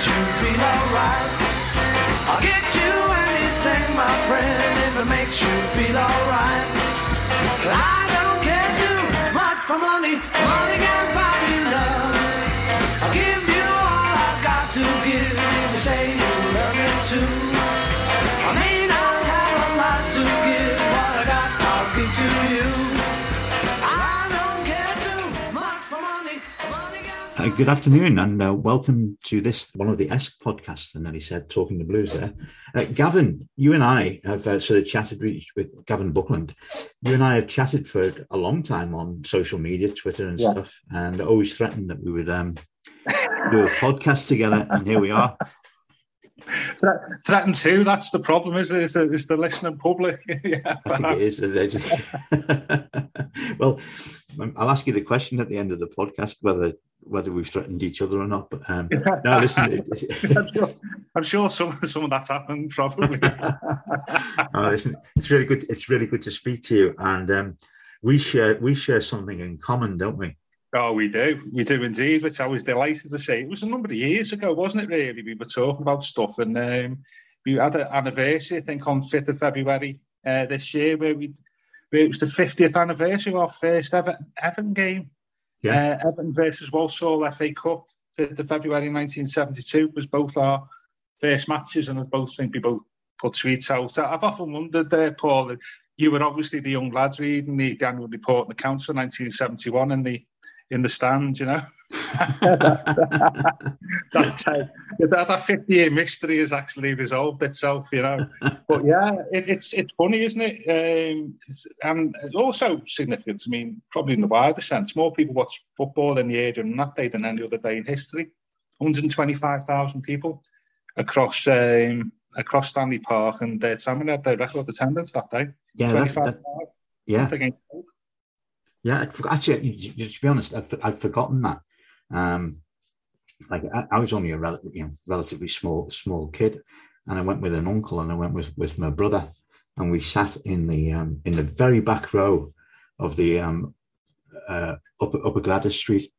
makes you feel alright. I'll get you anything, my friend, if it makes you feel alright. I don't care too much for money. Money can buy me love. I'll give you all I've got to give if you say you love me too. Uh, good afternoon and uh, welcome to this one of the Esk podcasts. And then he said, talking the blues there. Uh, Gavin, you and I have uh, sort of chatted with, with Gavin Buckland. You and I have chatted for a long time on social media, Twitter and Yeah. stuff, and always threatened that we would um, do a podcast together. And here we are. Threat, threatened too. That's the problem, is it? Is the, is the listening public? yeah. I think it is. is well, I'll ask you the question at the end of the podcast whether whether we've threatened each other or not. But um, no, listen. I'm sure, I'm sure some some of that's happened probably. oh, listen, it's really good. It's really good to speak to you, and um, we share we share something in common, don't we? Oh, we do, we do indeed. Which I was delighted to say. It was a number of years ago, wasn't it? Really, we were talking about stuff, and um, we had an anniversary, I think, on fifth of February uh, this year, where we where it was the fiftieth anniversary of our first Everton, Everton game. Yeah. Uh, Everton versus Walsall FA Cup, 5th of February 1972, was both our first matches, and I both think we both put tweets out. I've often wondered there, Paul, that you were obviously the young lads reading the annual report and accounts for 1971 and the in the stand, you know. that, that, that 50 year mystery has actually resolved itself, you know. But yeah, it, it's it's funny, isn't it? Um, it's, and it's also significant. I mean, probably in the wider sense, more people watch football in the area on that day than any other day in history. 125,000 people across um, across Stanley Park, and uh, Salmon had their record attendance that day. yeah, that, that, yeah, yeah. I'd Actually, to be honest, I'd, I'd forgotten that. Um, like I, I was only a rel- you know, relatively small small kid, and I went with an uncle, and I went with with my brother, and we sat in the um, in the very back row of the um, uh, upper, upper Gladys Street,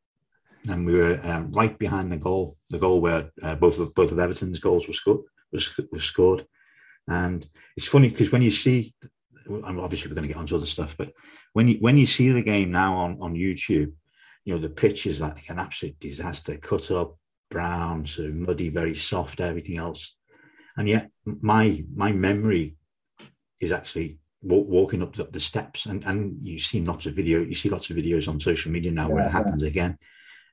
and we were um, right behind the goal, the goal where uh, both of both of Everton's goals were scored. Was, was scored, and it's funny because when you see, obviously we're going to get onto other stuff, but when you when you see the game now on on YouTube, you know the pitch is like an absolute disaster, cut up, brown, so muddy, very soft, everything else, and yet my my memory is actually wa- walking up the, the steps, and and you see lots of video, you see lots of videos on social media now where it happens again,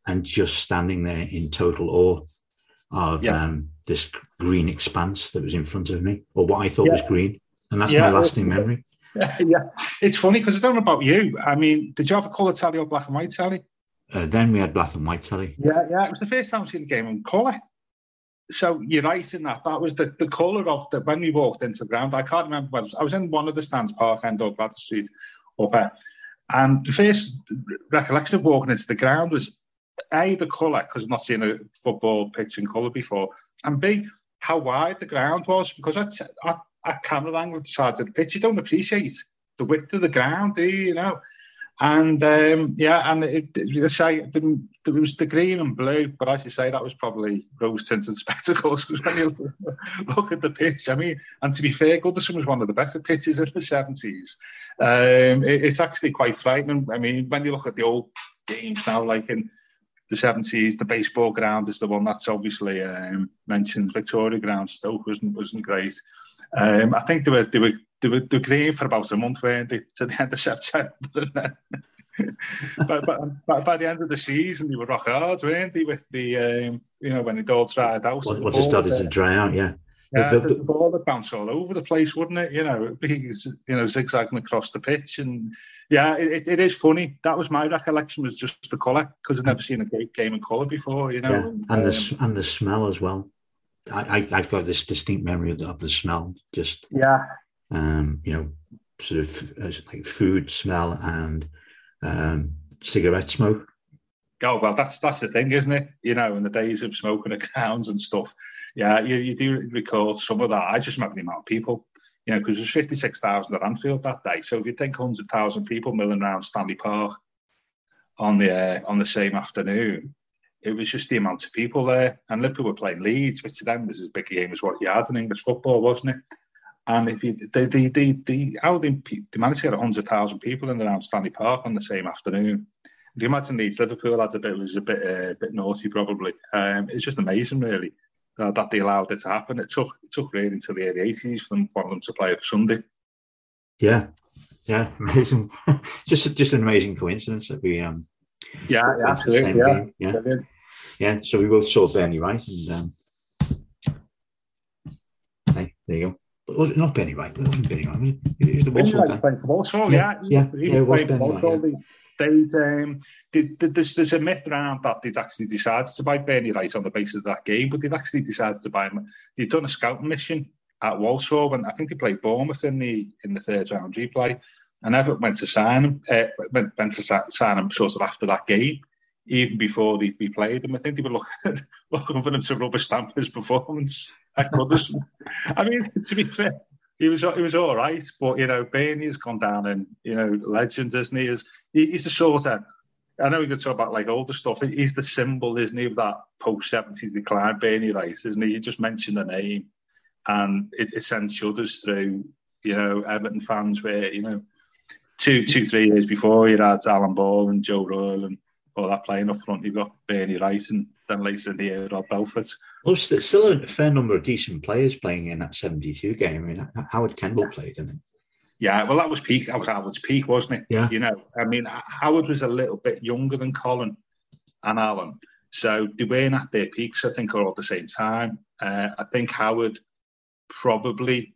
and just standing there in total awe of Yeah. um, this green expanse that was in front of me, or what I thought Yeah. was green, and that's Yeah. my lasting memory. yeah, it's funny because I don't know about you. I mean, did you have a colour telly or black and white telly? Uh, then we had black and white telly. Yeah, yeah. It was the first time I've seen the game in colour. So you're right in that. That was the, the colour of the when we walked into the ground. I can't remember whether I was in one of the stands, Park End or Gladys Street, up there. And the first recollection of walking into the ground was A, the colour, because I've not seen a football pitch in colour before, and B, how wide the ground was, because at, at, at camera angle the sides of the pitch, you don't appreciate the width of the ground, do you, you know? And um, yeah, and it, it, say was the green and blue, but as you say, that was probably rose tinted spectacles. Because when you look at the pitch, I mean, and to be fair, Goodison was one of the better pitches in the seventies. Um, it, it's actually quite frightening. I mean, when you look at the old games now, like in the seventies, the baseball ground is the one that's obviously um, mentioned. Victoria Ground, Stoke wasn't wasn't great. Um, I think they were they were they were, they were green for about a month, weren't they, to the end of September. but, but, but by the end of the season, they were rock hard, weren't they? With the um, you know when it all dried out. The once it started to dry out, yeah. yeah, The- the, the- the ball would bounce all over the place, wouldn't it? You know, you know, zigzagging across the pitch, and yeah, it, it is funny. That was my recollection was just the colour because I'd never seen a great game in colour before. You know, yeah. And the um, s- and the smell as well. I, I I've got this distinct memory of the, of the smell, just yeah, um, you know, sort of uh, like food smell and um, cigarette smoke. Oh well, that's that's the thing, isn't it? You know, in the days of smoking at grounds and stuff. Yeah, you, you do recall some of that. I just remember the amount of people You know, because there was 56,000 at Anfield that day. So if you think 100,000 people milling around Stanley Park on the uh, on the same afternoon, it was just the amount of people there. And Liverpool were playing Leeds, which to them was as big a game as what you had in English football, wasn't it? And if you the the the, the how they, they managed to get hundred thousand people in around Stanley Park on the same afternoon. Do you imagine Leeds Liverpool had a bit was a bit uh, bit naughty probably. Um, it's just amazing really uh, that they allowed it to happen. It took it took really until the early eighties for them, for them to play for Sunday. Yeah, yeah, amazing. just just an amazing coincidence that we um. Yeah, yeah absolutely. Yeah. yeah, yeah. So we both saw Bernie Wright, and um, hey, there you go was it not Benny Wright? It wasn't Benny Wright. Was it? was the Walsall guy. Playing for Walsall, yeah. Yeah, yeah, yeah, it was Benny Wright, yeah. They, um, they, they, there's, there's a myth around that they'd actually decided to buy Bernie Wright on the basis of that game, but they'd actually decided to buy him. They'd done a scouting mission at Walsall when I think they played Bournemouth in the in the third round replay, and Everton went to sign him. Uh, went, went to sign him sort of after that game, even before they, they played him. I think they were looking, looking for him to rubber stamp his performance at Goodison. I mean, to be fair, he was he was all right, but you know, Bernie has gone down and you know, legend, isn't he? Is he's the sort of I know we could talk about like older stuff. He's the symbol, isn't he, of that post seventies decline, Bernie Wright, isn't he? You just mentioned the name, and it, it sends shudders through, you know, Everton fans where you know, two two three years before you had Alan Ball and Joe Royle and all that playing up front. You've got Bernie Wright and then later in the year Rod Belfitt. Well, still a fair number of decent players playing in that 72 game. I mean, Howard Kendall played in it. Yeah, well, that was peak. That was Howard's peak, wasn't it? Yeah. You know, I mean, Howard was a little bit younger than Colin and Alan. So they weren't at their peaks, I think, all at the same time. Uh, I think Howard probably,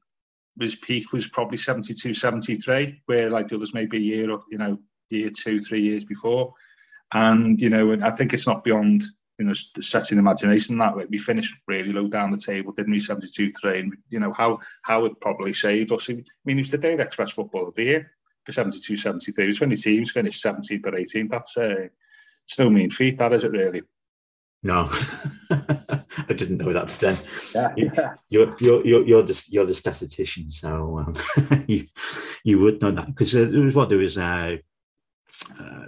his peak was probably 72, 73, where like the others maybe a year, or, you know, year two, three years before. And, you know, I think it's not beyond you know, setting imagination that way. We finished really low down the table, didn't we? 72 3. And, you know, how how it probably saved us. I mean, it was the Daily Express football of the year for 72 73. It was when the teams finished 17th or 18th. That's uh, it's no mean feat, that is it really? No, I didn't know that then. Yeah. You're, you're, you're, you're, the, you're the statistician, so um, you, you would know that because uh, there was what there was uh, uh,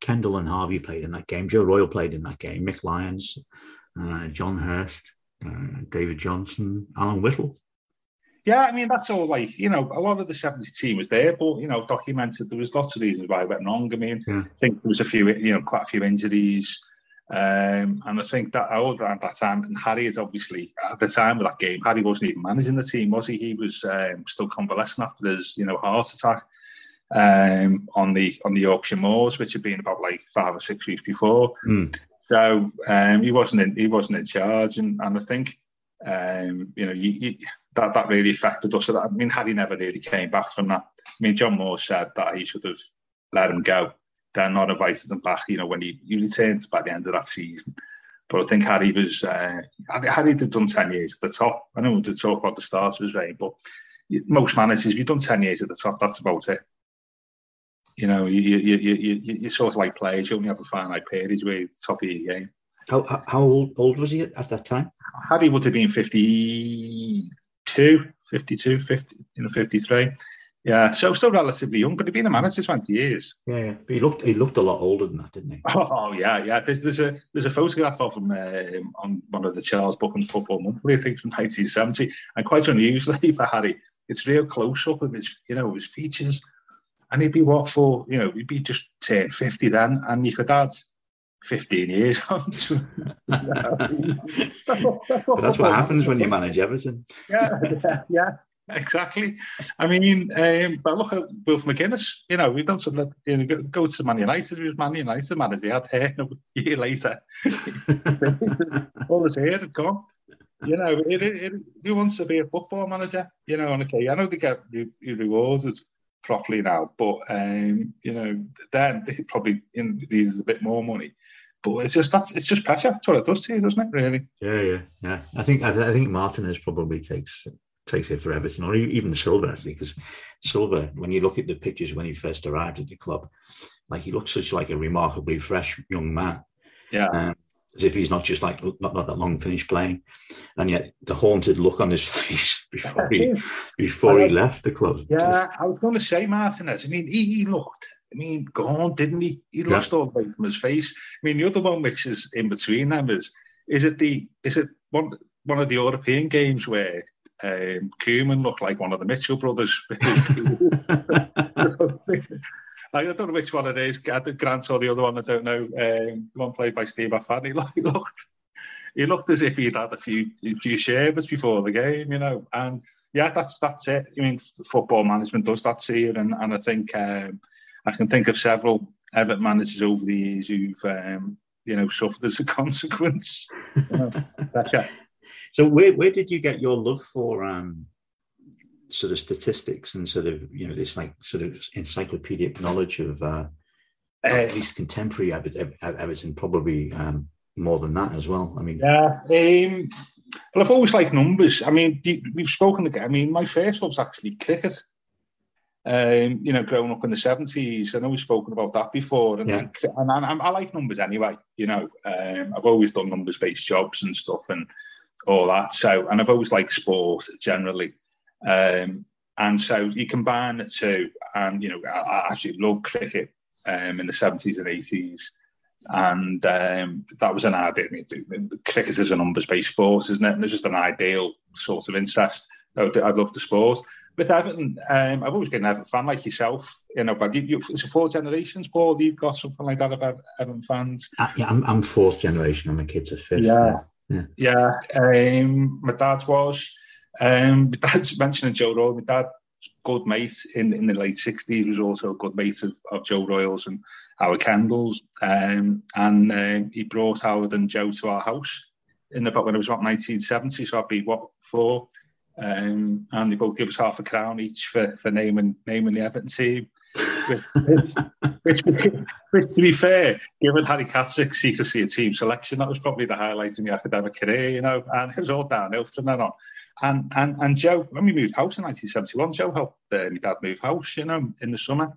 Kendall and Harvey played in that game. Joe Royle played in that game. Mick Lyons, uh, John Hurst, uh, David Johnson, Alan Whittle. Yeah, I mean that's all like you know a lot of the seventy team was there, but you know documented there was lots of reasons why it went wrong. I mean, yeah. I think there was a few you know quite a few injuries, um, and I think that I was around that time. And Harry is obviously at the time of that game, Harry wasn't even managing the team, was he? He was um, still convalescing after his you know heart attack um, on the on the Yorkshire Moors, which had been about like five or six weeks before. Mm. So um, he wasn't in he wasn't in charge, and, and I think um, you know you, you, that that really affected us. I mean, Harry never really came back from that, I mean, John Moores said that he should have let him go, then not invited him back. You know, when he, he returned by the end of that season. But I think Harry was uh, Harry had done ten years at the top. I know to talk about the start of his reign, but most managers, if you've done ten years at the top, that's about it. You know, you you you you you sort of like players. You only have a finite period where you're top of your game. How how old, old was he at that time? Harry would have been 52, 52, 50, you know, 53. Yeah, so still relatively young, but he'd been a manager 20 years. Yeah, yeah. But he looked he looked a lot older than that, didn't he? Oh, yeah, yeah. There's, there's a there's a photograph of him uh, on one of the Charles Buchan's Football Monthly, I think from 1970, and quite unusually for Harry, it's real close up of his you know his features and he'd be what for? You know, he'd be just turn fifty then, and you could add fifteen years on to. that's, what, that's what happens when you manage Everton. yeah, yeah, yeah. Exactly. I mean, um, but look at Wilf McGuinness. You know, we don't sort of you know, go to Man United. He was Man United man as he had hair. A year later, all his hair had gone. You know, it, it, it, who wants to be a football manager? You know, and okay, I know they get you, you rewarded properly now. But um, you know, then they probably needs a bit more money. But it's just that's it's just pressure. That's what it does to you, doesn't it? Really? Yeah, yeah, yeah. I think I, I think Martinez probably takes takes it for Everton, or even Silva actually, because Silva, when you look at the pictures when he first arrived at the club, like he looks such like a remarkably fresh young man. Yeah. Um, as if he's not just like not, not that long finished playing, and yet the haunted look on his face before he before he left the club. Yeah, I was going to say Martinez. I mean, he, he looked. I mean, gone, didn't he? He Yeah. lost all the way from his face. I mean, the other one which is in between them is is it the is it one one of the European games where um, Koeman looked like one of the Mitchell brothers? I don't know which one it is. Grant or the other one, I don't know. Um, the one played by Steve Affan. He looked, he looked, as if he'd had a few, few shavers before the game, you know. And yeah, that's that's it. I mean, football management does that to you, and, and I think um, I can think of several Everton managers over the years who've um, you know suffered as a consequence. You know, that's it. So where where did you get your love for um sort of statistics and sort of you know this like sort of encyclopedic knowledge of uh, Uh, at least contemporary Ever- Ever- Everton, probably um, more than that as well. I mean, Yeah. Um, well, I've always liked numbers. I mean, we've spoken again. I mean, my first love's actually cricket. Um, you know, growing up in the seventies, I know we've spoken about that before, and, Yeah. like, and, and, I like numbers anyway. You know, um, I've always done numbers-based jobs and stuff, and all that. So, and I've always liked sport generally. Um, and so you combine the two, and you know, I, I actually love cricket um, in the seventies and eighties and um, that was an ideal. Cricket is a numbers-based sport, isn't it? And it's just an ideal sort of interest. I I love the sport. With Everton, um, I've always been an Everton fan, like yourself. You know, but you, you, it's a four generations, Paul. You've got something like that of Ev- Everton fans. I, yeah, I'm, I'm fourth generation. I'm a kid to fifth. Yeah. Yeah, um, my dad was. Um, my dad's mentioning Joe Royle. My dad, good mate in, in the late 60s, was also a good mate of, of Joe Royle's and Howard Kendall's. Um, and um, he brought Howard and Joe to our house in about when it was about 1970, so I'd be what four. Um, and they both give us half a crown each for, for naming naming the Everton team. Which, which, which, to be fair, given Harry Catterick's secrecy of team selection, that was probably the highlight in the academic career, you know, and it was all downhill from then on. And and and Joe, when we moved house in 1971, Joe helped uh, my dad move house, you know, in the summer.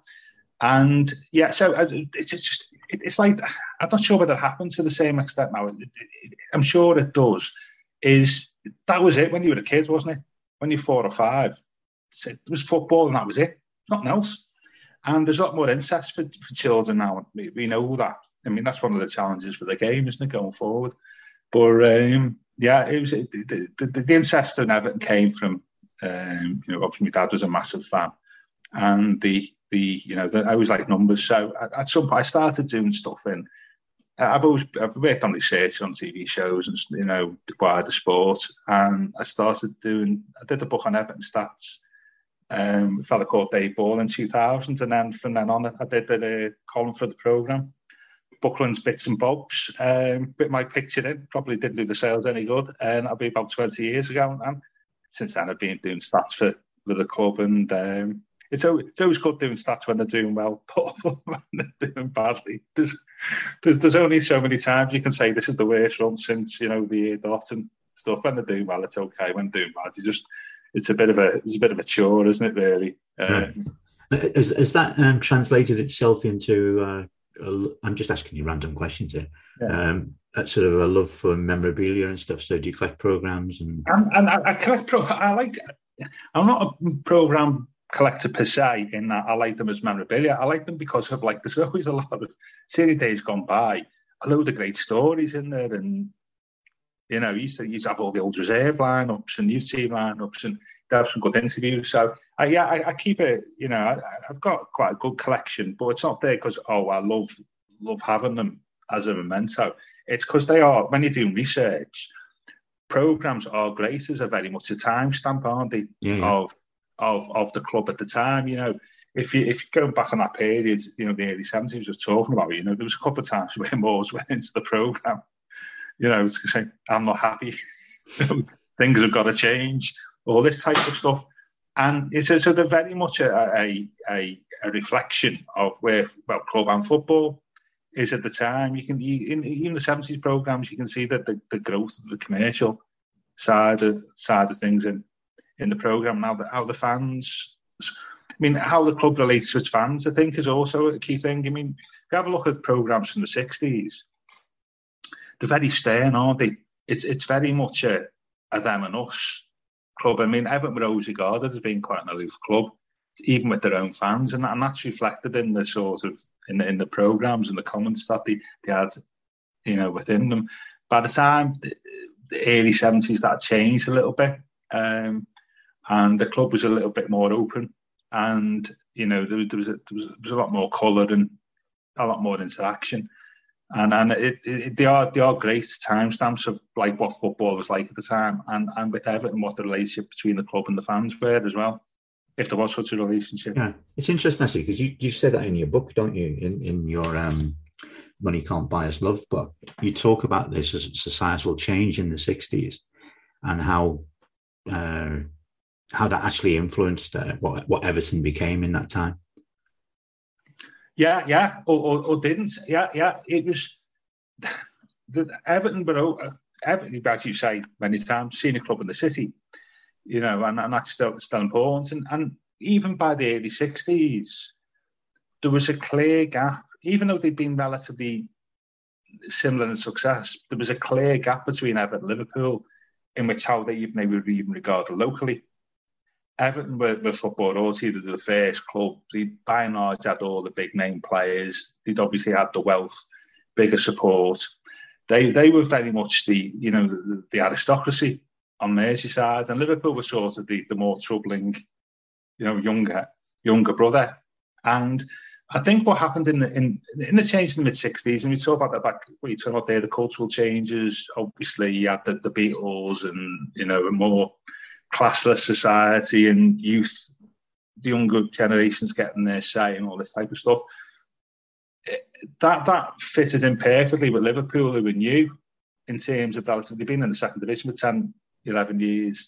And yeah, so uh, it's just, it, it's like, I'm not sure whether it happens to the same extent now. I'm sure it does. Is that was it when you were a kid, wasn't it? When you're four or five, it was football and that was it, nothing else. And there's a lot more incest for, for children now. We, we know that. I mean, that's one of the challenges for the game, isn't it, going forward? But um, yeah, it was the, the, the, incest in Everton came from, um, you know, obviously my dad was a massive fan, and the the you know the, I always like numbers. So at, at some point, I started doing stuff in. I've always I've worked on research on TV shows and you know wider sport, and I started doing. I did a book on Everton stats um, a fella called Dave Ball in 2000, and then from then on, I did the uh, column for the program. Buckland's bits and bobs, um, bit my picture in. Probably didn't do the sales any good, and that'll be about 20 years ago. And since then, I've been doing stats for with the club, and um, it's, always, it's always good doing stats when they're doing well, but when they're doing badly, there's, there's there's only so many times you can say this is the worst run since you know the year dot and stuff. When they're doing well, it's okay. When they're doing bad, you just it's a bit of a it's a bit of a chore, isn't it? Really. Um, Has, has that um, translated itself into? Uh, a, I'm just asking you random questions here. Yeah. Um, that sort of a love for memorabilia and stuff. So do you collect programs and? and, and I, I collect pro. I like. I'm not a program collector per se in that I like them as memorabilia. I like them because of like there's always a lot of series days gone by, a load of great stories in there, and you know, you used to, you used to have all the old reserve lineups and youth team lineups, and they have some good interviews. So, I, yeah, I, I keep it. You know, I, I've got quite a good collection, but it's not there because oh, I love love having them as a memento. It's because they are when you're doing research. Programs are great as a very much a timestamp, aren't they? Yeah, yeah. Of of of the club at the time, you know. If you if you're going back on that period, you know, the early seventies was talking about, you know, there was a couple of times where Moores went into the program, you know, to say, I'm not happy. Things have got to change, all this type of stuff. And it's a, so they're very much a, a, a, a reflection of where well club and football is at the time. You can you, in even the seventies programs, you can see that the, the growth of the commercial side of side of things in in the program now. How the fans, I mean, how the club relates to its fans, I think, is also a key thing. I mean, if you have a look at programs from the sixties, they're very stern, aren't they? It's it's very much a, a them and us club. I mean, Everton always regarded as being quite an aloof club, even with their own fans, and, that, and that's reflected in the sort of in the, in the programs and the comments that they, they had, you know, within them. By the time the, the early seventies, that changed a little bit, um, and the club was a little bit more open, and you know there, there was a, there was, there was a lot more colour and a lot more interaction and and it, it, they are they are great timestamps of like what football was like at the time, and and with Everton, what the relationship between the club and the fans were as well, if there was such a relationship. Yeah, it's interesting actually because you you said that in your book, don't you? In in your um, money can't buy us love book, you talk about this as a societal change in the '60s and how. Uh, how that actually influenced uh, what what Everton became in that time. Yeah, yeah, or, or, or didn't. Yeah, yeah. It was the Everton, but Everton, as you say many times, senior club in the city, you know, and, and that's still still important. And, and even by the early sixties, there was a clear gap. Even though they'd been relatively similar in success, there was a clear gap between Everton and Liverpool in which how they even they were even regarded locally. Everton were, were football royalty. They were the first club. They by and large had all the big name players. They'd obviously had the wealth, bigger support. They they were very much the you know the, the aristocracy on Merseyside, and Liverpool was sort of the, the more troubling, you know, younger younger brother. And I think what happened in the in, in the change in the mid sixties, and we talk about that back what you talk about there, the cultural changes. Obviously, you had the, the Beatles and you know more classless society and youth, the younger generations getting their say and all this type of stuff. That that fitted in perfectly with Liverpool, who were new in terms of relatively been in the second division for 10, 11 years.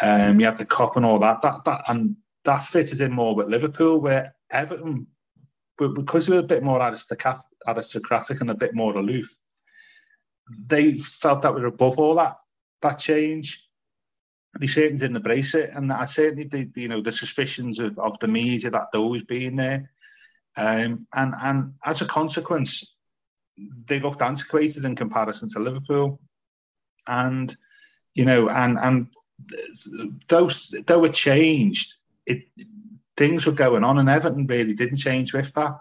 Um, you had the cup and all that. That that and that fitted in more with Liverpool, where Everton, but because they were a bit more aristocratic and a bit more aloof, they felt that we were above all that that change they certainly didn't embrace it, and I certainly, the, you know, the suspicions of, of the media that always been there, um, and and as a consequence, they looked antiquated in comparison to Liverpool, and you know, and and those though it changed, it things were going on, and Everton really didn't change with that,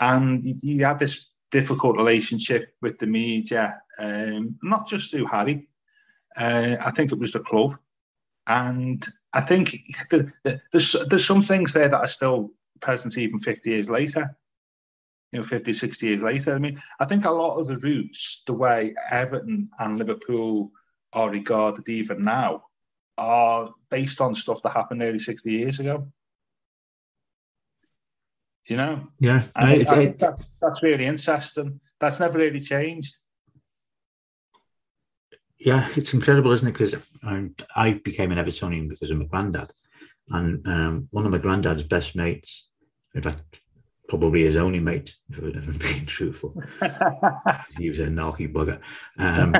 and you, you had this difficult relationship with the media, um, not just through Harry uh, I think it was the club, and I think the, the, there's there's some things there that are still present even 50 years later. You know, 50, 60 years later. I mean, I think a lot of the roots, the way Everton and Liverpool are regarded even now, are based on stuff that happened nearly 60 years ago. You know? Yeah. I, I think that, that's really interesting. That's never really changed yeah, it's incredible, isn't it? Because um, I became an Evertonian because of my granddad, and um, one of my granddad's best mates, in fact, probably his only mate, if I'm being truthful, he was a narky bugger, um,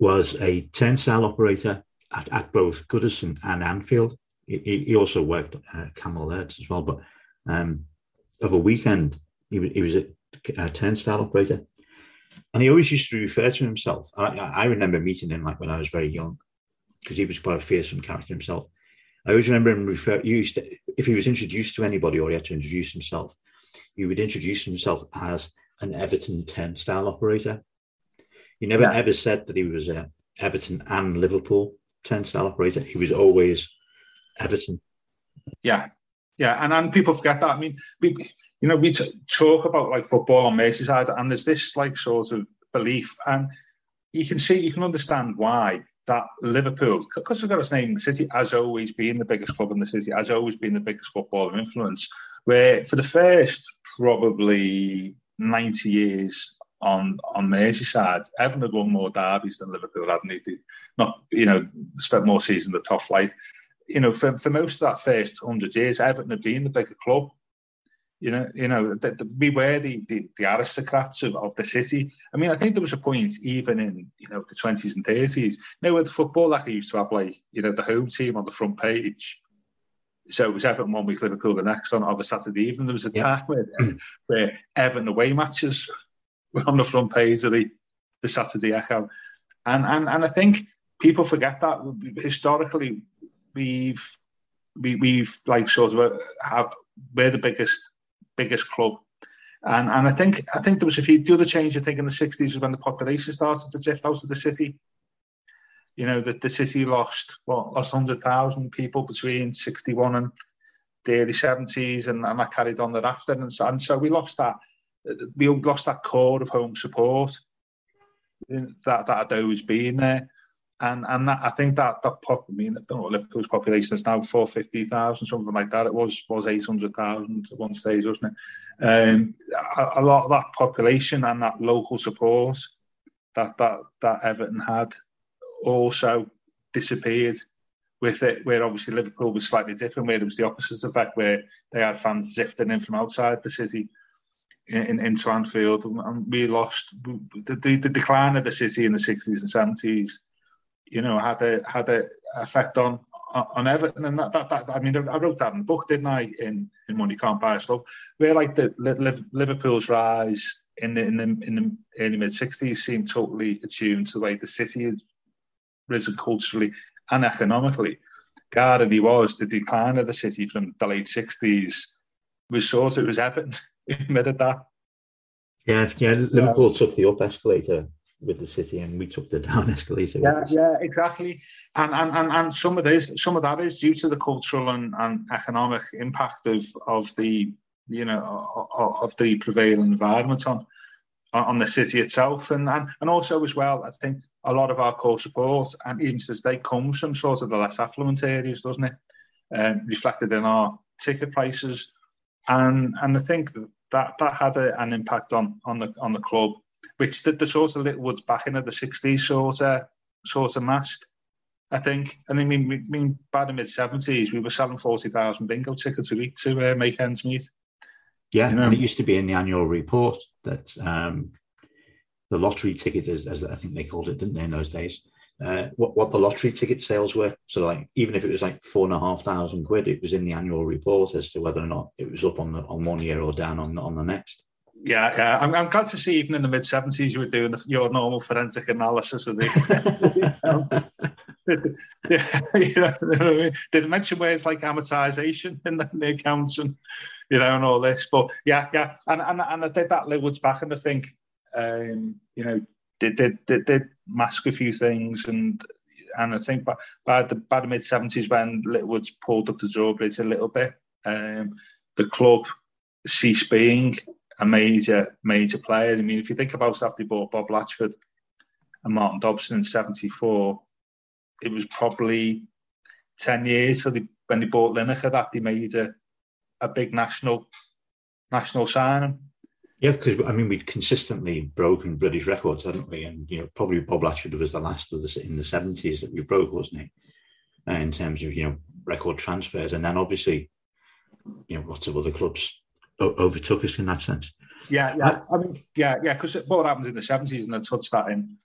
was a turnstile operator at, at, both Goodison and Anfield. He, he also worked at Camel Heads as well, but um, of a weekend, he, he was a, a turnstile operator and he always used to refer to himself. I, I remember meeting him like when I was very young, because he was quite a fearsome character himself. I always remember him refer. Used to, if he was introduced to anybody or he had to introduce himself, he would introduce himself as an Everton turnstile operator. He never yeah. ever said that he was a Everton and Liverpool turnstile operator. He was always Everton. Yeah, yeah, and and people forget that. I mean, we, you know, we t- talk about like football on Merseyside, and there's this like sort of belief, and you can see, you can understand why that Liverpool, because we've got its name the city, has always been the biggest club in the city, has always been the biggest football of influence. Where for the first probably 90 years on on Merseyside, Everton had won more derbies than Liverpool, hadn't they? Not, you know, spent more seasons in the top flight you know, for, for most of that first hundred years, Everton had been the bigger club. You know, you know, the, the, we were the, the, the aristocrats of, of the city. I mean, I think there was a point even in you know the twenties and thirties. Now with football, like I used to have like you know the home team on the front page. So it was Everton one week, Liverpool the next on of a Saturday evening. There was a yeah. time where, um, where Everton away matches were on the front page of the, the Saturday Echo. And, and, and I think people forget that historically we've, we, we've like sort of uh, have, we're the biggest, biggest club. And, and I think I think there was a few the other change I think in the 60s was when the population started to drift out of the city you know that the city lost what lost hundred thousand people between sixty one and the early seventies, and, and that carried on thereafter, and so, and so we lost that we lost that core of home support that that had always been there. And and that, I think that that pop, I mean, I don't know Liverpool's population is now, four fifty thousand, something like that. It was was eight hundred thousand at one stage, wasn't it? Um, a, a, lot of that population and that local support that that that Everton had also disappeared with it, where obviously Liverpool was slightly different, where it was the opposite effect, where they had fans drifting in from outside the city in, into Anfield, and we lost the, the, the, decline of the city in the 60s and 70s. You know, had a had a effect on on Everton, and that, that, that I mean, I wrote that in book, didn't I? In in Money Can't Buy Stuff, where like the Liverpool's rise in the in the, in the early mid 60s seemed totally attuned to the way the city had risen culturally and economically. He was the decline of the city from the late 60s was sort it was Everton who admitted that. Yeah, yeah, Liverpool took the up escalator with the city and we took the down escalator. Yeah, yeah, exactly. And, and and and some of this, some of that is due to the cultural and, and economic impact of of the you know of, of the prevailing environment on on the city itself, and, and and also as well, I think a lot of our core support, and even since they comes from sort of the less affluent areas, doesn't it? Um, reflected in our ticket prices, and and I think that that had a, an impact on on the on the club, which the, the sort of Littlewoods back in the sixties sort of sort of matched. I think, and I mean, mean, by the mid seventies, we were selling forty thousand bingo tickets a week to uh, make ends meet. Yeah, you know? and it used to be in the annual report that um, the lottery ticket, as, as I think they called it, didn't they, in those days? Uh, what what the lottery ticket sales were. So like even if it was like four and a half thousand quid, it was in the annual report as to whether or not it was up on the on one year or down on on the next. Yeah, yeah. I'm, I'm glad to see even in the mid seventies you were doing the, your normal forensic analysis of the. you know, didn't mention words like amortization in the, the accounts and you know and all this, but yeah, yeah, and and, and I did that Liverpool's back and I think um, you know, did, did, did, did mask a few things and and I think by, by the by the mid seventies when Littlewoods pulled up the drawbridge a little bit, um, the club ceased being a major major player. I mean, if you think about after they bought Bob Latchford and Martin Dobson in '74, it was probably ten years so they, when they bought Lineker that they made a, a big national national signing. Yeah, because I mean we'd consistently broken British records, hadn't we? And you know, probably Bob Latchford was the last of the in the seventies that we broke, wasn't he? Uh, in terms of you know record transfers, and then obviously, you know, lots of other clubs overtook us in that sense. Yeah, yeah. I mean, yeah, yeah. Because what happened in the seventies, and I touched that in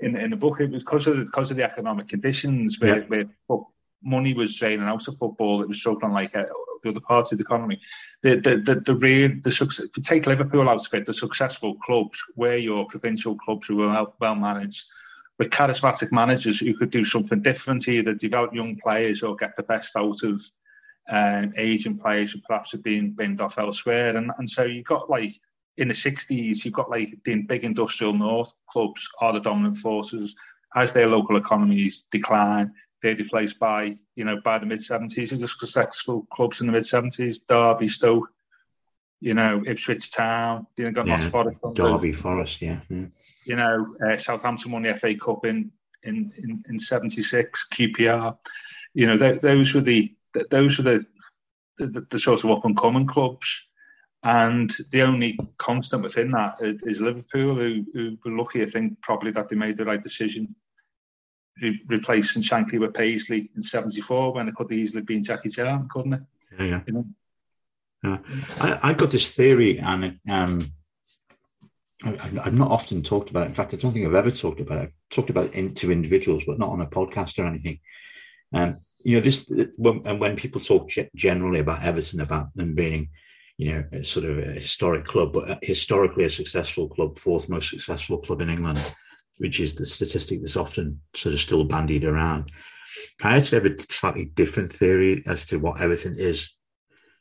in, in the book, it was because of the, because of the economic conditions where, yeah. where money was draining out of football. It was struggling like uh, the other parts of the economy. The the the, the real the success. If you take Liverpool out of it, the successful clubs were your provincial clubs who were well, well managed, with charismatic managers who could do something different, either develop young players or get the best out of um, aging players who perhaps have been binned off elsewhere. And and so you've got like in the 60s, you've got like the big industrial north clubs are the dominant forces. As their local economies decline, they're replaced by, you know, by the mid 70s, and just successful clubs in the mid 70s, Derby, Stoke, you know, Ipswich Town, you know, got yeah, Forest. Derby, Forest, yeah. yeah. You know, uh, Southampton won the FA Cup in, in, in, in 76, QPR. You know, th- those were the, th- those are the, the, the sort of up and coming clubs. And the only constant within that is Liverpool, who, who were lucky, I think, probably that they made the right decision re- replacing Shankly with Paisley in '74 when it could easily have been Jackie Chan, couldn't it? Yeah, yeah. You know? yeah. I, have got this theory, and um, I've not often talked about it. In fact, I don't think I've ever talked about it. I've talked about it in, to individuals, but not on a podcast or anything. Um, you know, this when, and when people talk generally about Everton, about them being, you know, sort of a historic club, but historically a successful club, fourth most successful club in England, which is the statistic that's often sort of still bandied around. I actually have a slightly different theory as to what Everton is.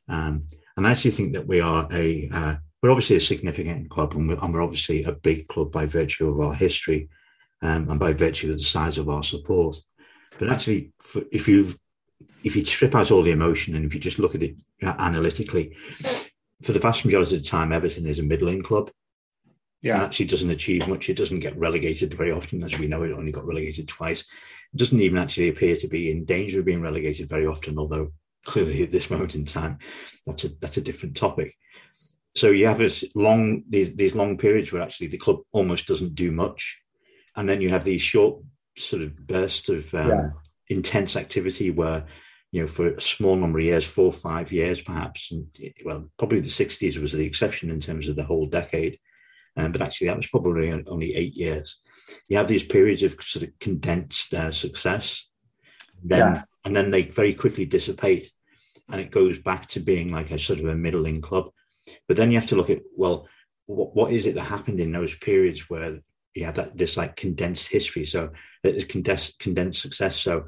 Um, and I actually think that we are a, uh, we're obviously a significant club and we're, and we're, obviously a big club by virtue of our history um, and by virtue of the size of our support. But actually, if you if you strip out all the emotion and if you just look at it uh, analytically, for the vast majority of the time, Everton is a middling club. Yeah. And actually doesn't achieve much. It doesn't get relegated very often. As we know, it only got relegated twice. It doesn't even actually appear to be in danger of being relegated very often, although clearly at this moment in time, that's a that's a different topic. So you have this long these these long periods where actually the club almost doesn't do much, and then you have these short sort of burst of um, yeah. intense activity where you know, for a small number of years, four or five years perhaps, and well, probably the 60s was the exception in terms of the whole decade. Um, but actually, that was probably only eight years. You have these periods of sort of condensed uh, success, then yeah. and then they very quickly dissipate, and it goes back to being like a sort of a middling club. But then you have to look at well, what, what is it that happened in those periods where you had that this like condensed history? So it's condensed condensed success. So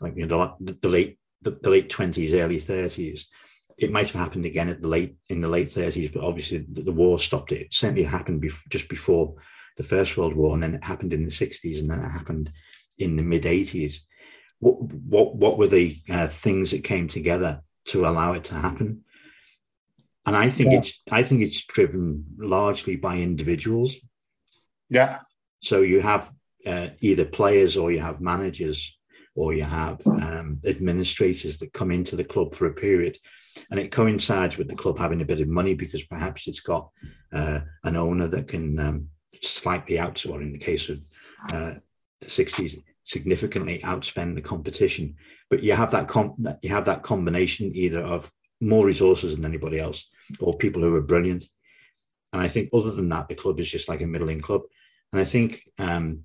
like you know the, the late the, the late twenties, early thirties. It might have happened again at the late in the late thirties, but obviously the, the, war stopped it. It certainly happened bef- just before the First World War, and then it happened in the sixties, and then it happened in the mid eighties. What what what were the uh, things that came together to allow it to happen? And I think yeah. it's I think it's driven largely by individuals. Yeah. So you have uh, either players or you have managers or you have um, administrators that come into the club for a period. And it coincides with the club having a bit of money because perhaps it's got uh, an owner that can um, slightly out, or in the case of uh, the 60s, significantly outspend the competition. But you have that com- you have that combination either of more resources than anybody else or people who are brilliant. And I think other than that, the club is just like a middling club. And I think um,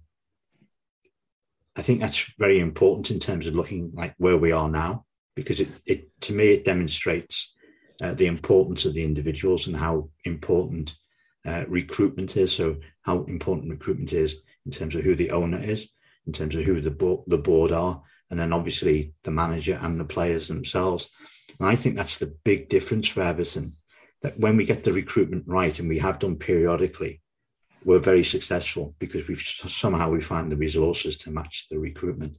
I think that's very important in terms of looking like where we are now, because it, it to me it demonstrates uh, the importance of the individuals and how important uh, recruitment is. So how important recruitment is in terms of who the owner is, in terms of who the the board are, and then obviously the manager and the players themselves. And I think that's the big difference for Everton. That when we get the recruitment right, and we have done periodically, we're very successful because we've somehow we find the resources to match the recruitment.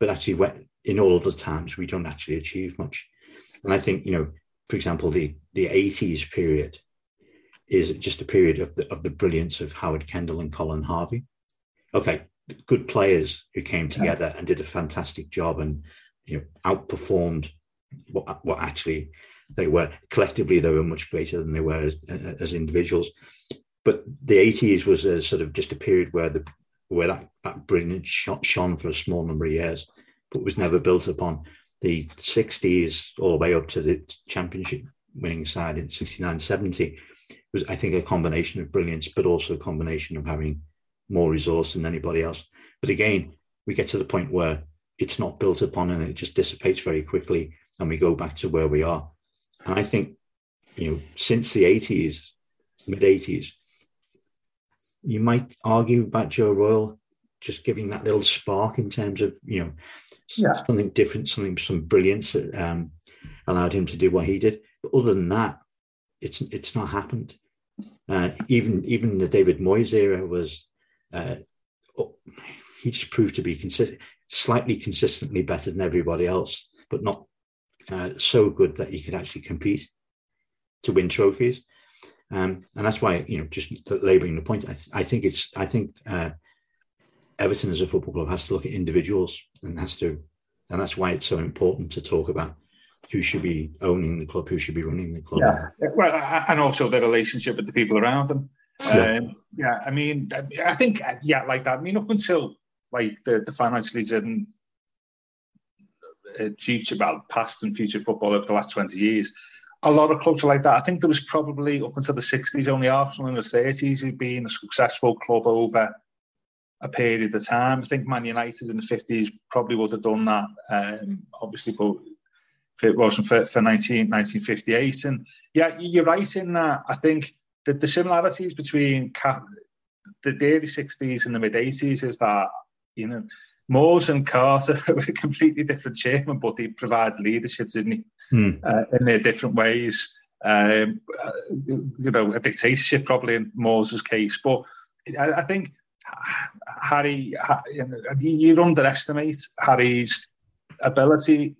But actually, in all other times, we don't actually achieve much. And I think, you know, for example, the the 80s period is just a period of the of the brilliance of Howard Kendall and Colin Harvey. Okay, good players who came together yeah. and did a fantastic job and you know outperformed what what actually they were collectively they were much greater than they were as, as individuals but the 80s was a sort of just a period where the where that, that brilliance shone for a small number of years, but was never built upon. The 60s, all the way up to the championship winning side in 69 70, was, I think, a combination of brilliance, but also a combination of having more resource than anybody else. But again, we get to the point where it's not built upon and it just dissipates very quickly, and we go back to where we are. And I think, you know, since the 80s, mid 80s, you might argue about Joe Royle just giving that little spark in terms of you know yeah. something different, something some brilliance that um, allowed him to do what he did. But other than that, it's it's not happened. Uh, even even the David Moyes era was uh, oh, he just proved to be consistent, slightly consistently better than everybody else, but not uh, so good that he could actually compete to win trophies. Um, and that's why, you know, just labouring the point, I, th- I, think it's, I think uh, Everton as a football club has to look at individuals and has to, and that's why it's so important to talk about who should be owning the club, who should be running the club. Yeah, well, and also the relationship with the people around them. Yeah, um, yeah I mean, I think, yeah, like that. I mean, up until like the, the financially didn't uh, future about past and future football over the last 20 years, a lot of clubs are like that. I think there was probably up until the 60s, only Arsenal in the 30s who'd been a successful club over a period of time. I think Man United in the 50s probably would have done that, um, obviously, but if it wasn't for, for 19, 1958. And yeah, you're right in that. I think that the similarities between the early 60s and the mid 80s is that, you know, Moores and Carter were completely different chairmen, but they provide leadership, didn't he? Mm. Uh, in their different ways. Um, you know, a dictatorship probably in Moore's case. But I, I think Harry, you, know, you underestimate Harry's ability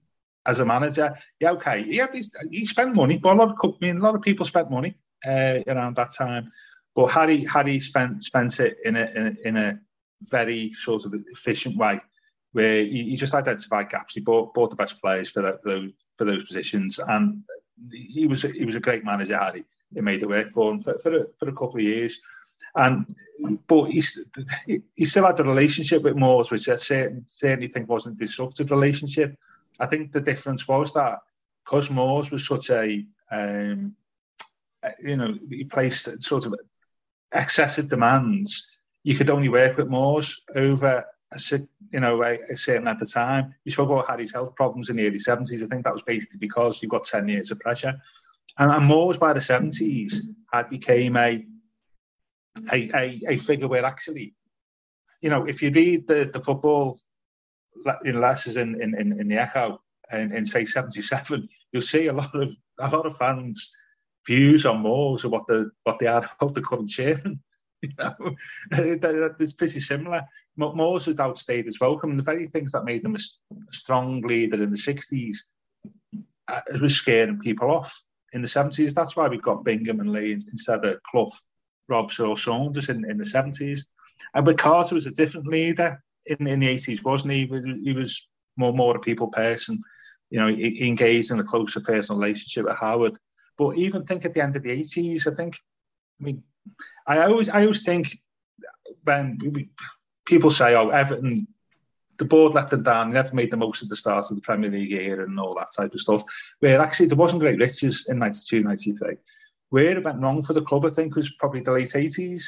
as a manager. Yeah, okay. Yeah, he spent money, but a lot of I mean, a lot of people spent money uh, around that time. But Harry, Harry spent spent it in a, in a, in a very sort of efficient way, where he, he just identified gaps. He bought bought the best players for, that, for those for those positions, and he was he was a great manager. Harry, he made it work for him for for a, for a couple of years. And but he's, he still had a relationship with Moores, which I certainly, certainly think wasn't a disruptive relationship. I think the difference was that because Moores was such a, um, you know, he placed sort of excessive demands. You could only work with Moores over a, you know, a, a certain at the time. You spoke about Harry's health problems in the early 70s. I think that was basically because you got 10 years of pressure. And, and Moores by the 70s had became a a, a, a figure where actually, you know, if you read the, the football in letters in, in, in the Echo in, in say 77, you'll see a lot of a lot of fans' views on Moores and what the what they are about the current chairman. You know, it's pretty similar. Moores has outstayed his welcome, and the very things that made him a strong leader in the 60s uh, was scaring people off in the 70s. That's why we got Bingham and Lee instead of Clough Robs or Saunders in, in the 70s. And but Carter was a different leader in, in the 80s, wasn't he? He was more more a people person. You know, he, he engaged in a closer personal relationship with Howard. But even think at the end of the 80s, I think, I mean, I always I always think when people say, oh, Everton, the board let them down, They never made the most of the start of the Premier League year and all that type of stuff, where actually there wasn't great riches in 92, 93. Where it went wrong for the club, I think, was probably the late 80s,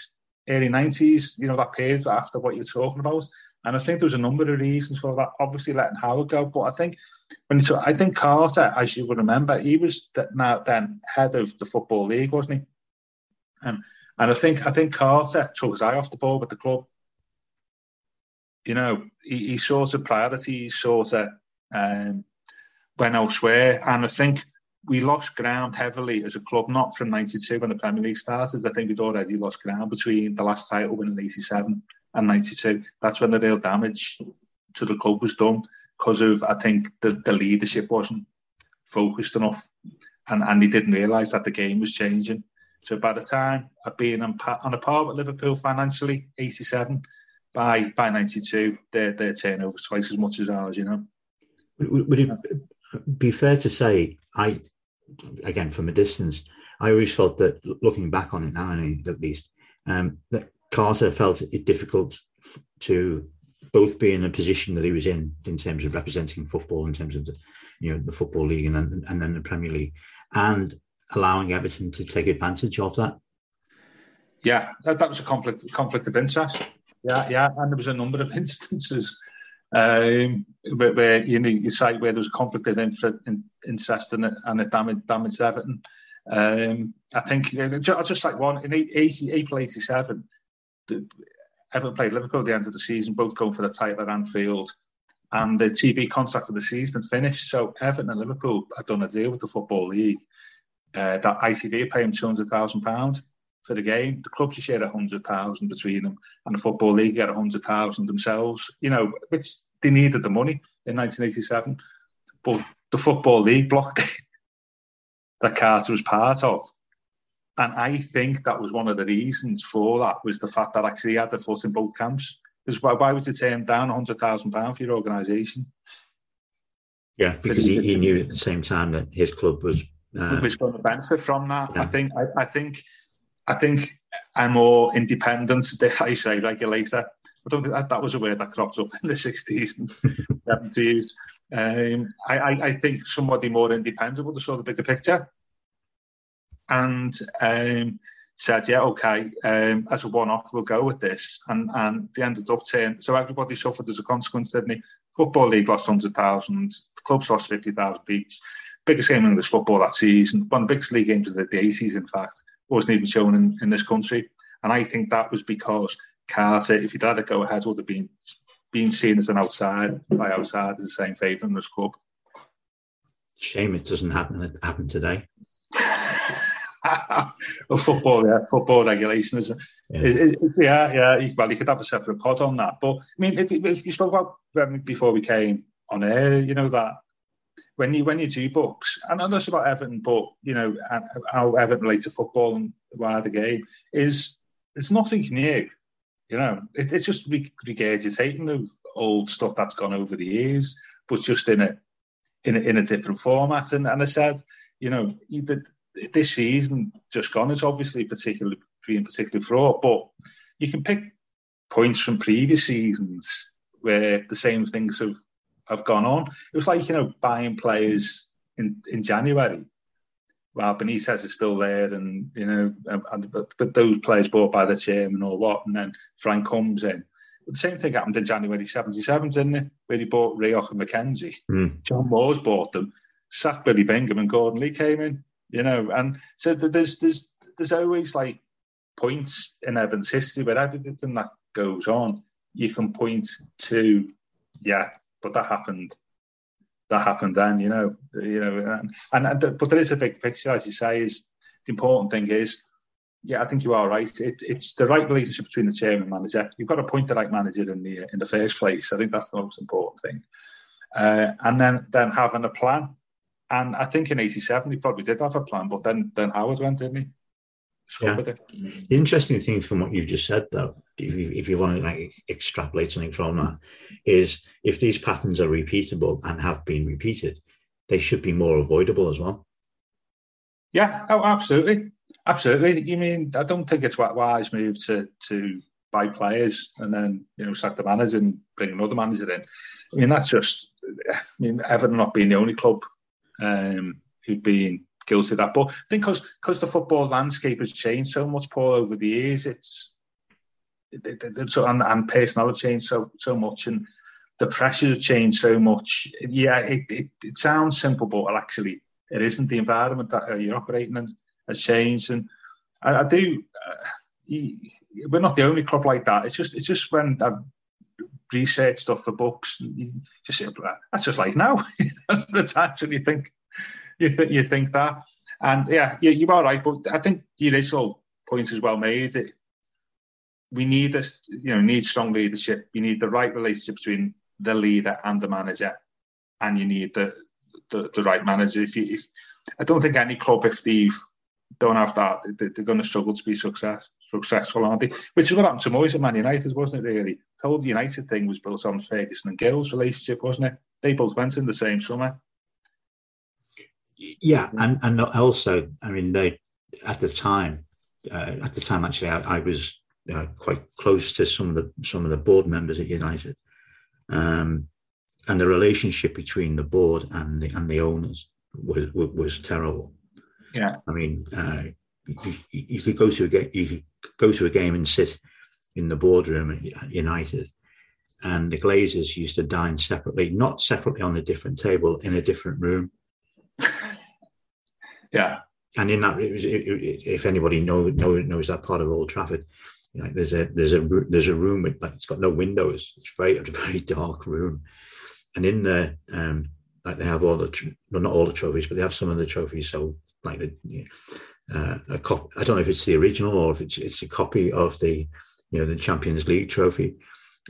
early 90s, you know, that period after what you're talking about. And I think there was a number of reasons for that. Obviously, letting Howard go, but I think when so I think Carter, as you would remember, he was now then head of the football league, wasn't he? Um, and I think I think Carter took his eye off the ball with the club. You know, he, he sort of priorities sort of um, went elsewhere, and I think we lost ground heavily as a club, not from 92 when the Premier League started. I think we'd already lost ground between the last title win in 87 and 92. That's when the real damage to the club was done because of, I think, the, the leadership wasn't focused enough and, and he didn't realise that the game was changing. So by the time of being on, on a par with Liverpool financially, 87, by by 92, their, their turnover twice as much as ours, you know. Would, would it be fair to say, I again from a distance, I always felt that looking back on it now, and at least, um, that Carter felt it difficult to both be in a position that he was in in terms of representing football, in terms of the you know the football league and then, and then the Premier League, and allowing Everton to take advantage of that. Yeah, that, that was a conflict conflict of interest. Yeah, yeah, and there was a number of instances um, where, where, you know you cite where there was a conflict of interest and it, and it damaged, damaged Everton. Um, I think uh, just, just like one in 80, April '87, Everton played Liverpool at the end of the season, both going for the title at Anfield, and the TV contract for the season finished. So Everton and Liverpool had done a deal with the Football League uh, that ITV paying two hundred thousand pound for the game. The clubs share a hundred thousand between them, and the football league get a hundred thousand themselves. You know, which they needed the money in 1987, but the football league blocked it that Carter was part of. And I think that was one of the reasons for that was the fact that actually he had the foot in both camps. Because why, why would you turn down hundred thousand pound for your organisation? Yeah, because he, he, knew at the same time that his club was uh, was going to benefit from that. Yeah. I think I, I think I think a more independent, I say, regulator. I don't think that, that was a word that cropped up in the 60s and 70s. Um, I, I, I, think somebody more independent would have saw the bigger picture and um, said, yeah, okay, um, as a one-off, we'll go with this. And and they ended up turning, so everybody suffered as a consequence, didn't they? Football League lost 100,000, clubs lost 50,000 each. Biggest game in English football that season, one of the biggest league games of the 80s, in fact, wasn't even shown in, in this country. And I think that was because Carter, if he'd had a go ahead, would have been being seen as an outside by outside as the same favourite in this club. Shame it doesn't happen happen today. well, football, yeah, football regulation is, yeah. Yeah, yeah. Well, you could have a separate pod on that, but I mean, if, if you spoke about um, before we came on air, you know that when you when you do books, and I not just about Everton, but you know how Everton relate to football and why the game is it's nothing new. You know, it, it's just regurgitating of old stuff that's gone over the years, but just in a in a, in a different format. And, and I said, you know, this season just gone is obviously particularly being particularly fraught, but you can pick points from previous seasons where the same things have have gone on. It was like you know buying players in in January. Well, Benitez is still there, and you know, and, but, but those players bought by the chairman or what, and then Frank comes in. But the same thing happened in January '77, didn't it? Where he bought Rioch and McKenzie. Mm. John Moores bought them. Sat Billy Bingham and Gordon Lee came in you know. And so there's there's there's always like points in Everton's history where everything that goes on, you can point to, yeah, but that happened. That happened then, you know, you know, and, and but there is a big picture, as you say. Is the important thing is, yeah, I think you are right. It, it's the right relationship between the chairman and manager. You've got to point the right manager in the in the first place. I think that's the most important thing. Uh, and then then having a plan and I think in '87 he probably did have a plan, but then then Howard went, didn't he? Yeah. The interesting thing from what you've just said, though, if you, if you want to like extrapolate something from that, is if these patterns are repeatable and have been repeated, they should be more avoidable as well. Yeah, oh, absolutely, absolutely. You mean I don't think it's wise move to to buy players and then you know sack the manager and bring another manager in. I mean that's just. I mean Everton not being the only club um, who've been guilty of that. But I think because because the football landscape has changed so much, Paul, over the years, it's it, it, it, so and, and personnel have changed so so much, and the pressures have changed so much. Yeah, it, it, sounds simple, but actually it isn't. The environment that you're operating in has changed, and I, I do. Uh, we're not the only club like that. It's just it's just when I've researched stuff for books. You just that's just like now. It's actually you think you, th- you think that. And yeah, you, you are right. But I think the initial point is well made. It, we need this, you know, need strong leadership. You need the right relationship between the leader and the manager, and you need the the, the right manager. If you, if I don't think any club, if they don't have that, they're going to struggle to be success, successful, aren't they? Which is what happened to Moyes at Man United, wasn't it? Really, the whole United thing was built on Ferguson and Gill's relationship, wasn't it? They both went in the same summer. Yeah, and and also, I mean, they at the time, uh, at the time actually, I, I was uh, quite close to some of the some of the board members at United, um, and the relationship between the board and the and the owners was was, was terrible. Yeah, I mean, uh, you, you, could go to a game, you could go to a game and sit in the boardroom at United, and the Glazers used to dine separately, not separately on a different table in a different room. Yeah, and in that, it was, it, it, if anybody know, know, knows that part of Old Trafford, you know, there's a there's a there's a room with like it's got no windows. It's very it's a very dark room, and in there, um, like they have all the well, not all the trophies, but they have some of the trophies. So like the you know, uh, a cop. I don't know if it's the original or if it's it's a copy of the you know the Champions League trophy,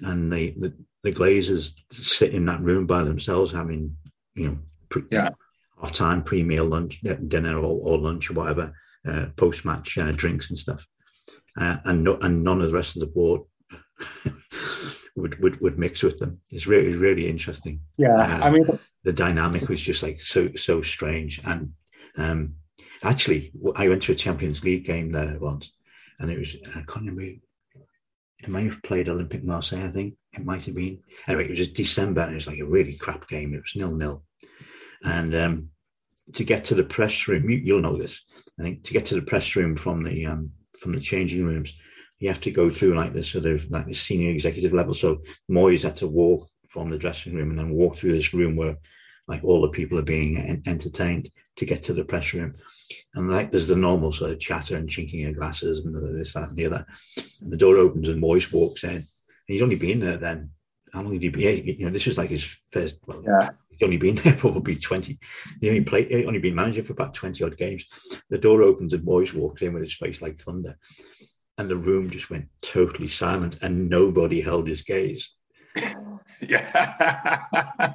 and the the, the Glazers sit in that room by themselves having you know yeah. Off time pre meal lunch dinner or, or lunch or whatever uh, post match uh, drinks and stuff, uh, and no, and none of the rest of the board. would, would would mix with them. It's really really interesting. Yeah, uh, I mean the dynamic was just like so so strange, and um, Actually, I went to a Champions League game there once, and it was I can't remember. It might have played Olympique Marseille, I think it might have been. Anyway, it was just December, and it was like a really crap game. It was nil nil, and um, to get to the press room, you, will know this. I think to get to the press room from the um, from the changing rooms, you have to go through like this sort of like the senior executive level. So Moyes had to walk from the dressing room and then walk through this room where like all the people are being en- entertained to get to the press room. And like there's the normal sort of chatter and chinking of glasses and this, that, and the other. And the door opens and Moyes walks in. And He's only been there then. How long did he be? You know, this was like his first. Well, Yeah. He's only been there probably 20. He only played, he only been manager for about 20 odd games. The door opens and Moyes walks in with his face like thunder. And the room just went totally silent and nobody held his gaze. Yeah,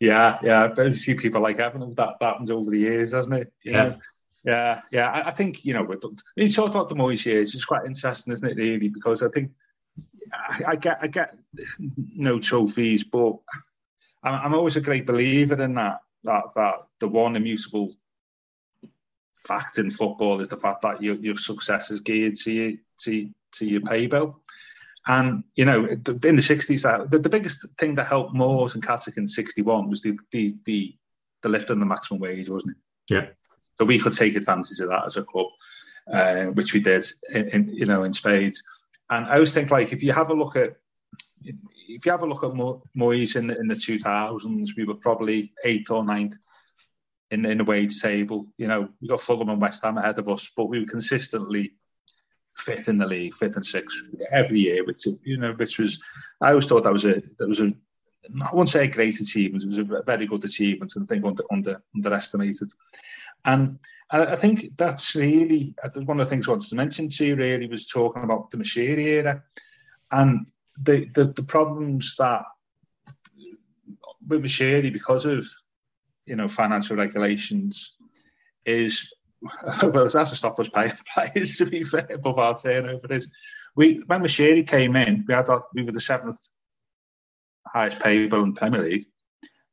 yeah, yeah. But you see people like Evan that that happens over the years, hasn't it? You Yeah. know? yeah, yeah. I, I think you know. With, you talk about the Moyes years. It's quite interesting, isn't it? Really, because I think I, I get I get no trophies, but I'm, always a great believer in that that that the one immutable fact in football is the fact that your your success is geared to you to to your pay bill. And you know, in the sixties, the, the biggest thing that helped Moores and Catterick in sixty one was the the the the lift in the maximum wage, wasn't it? Yeah. So we could take advantage of that as a club, uh, which we did, in, in, you know, in spades. And I always think like if you have a look at if you have a look at Mo- Moyes in the, in the two thousands, we were probably eighth or ninth in in the wage table. You know, we got Fulham and West Ham ahead of us, but we were consistently fifth in the league, fifth and sixth every year, which you know, which was I always thought that was a that was a I won't say a great achievement, it was a very good achievement and I think under, under underestimated. And and I think that's really one of the things I wanted to mention to you really was talking about the Moshiri era and the, the, the problems that with Moshiri because of you know financial regulations is well, that's to stop us paying players to be fair above our turnover is. We when Mashiri came in, we had our, we were the seventh highest paid bill in Premier League,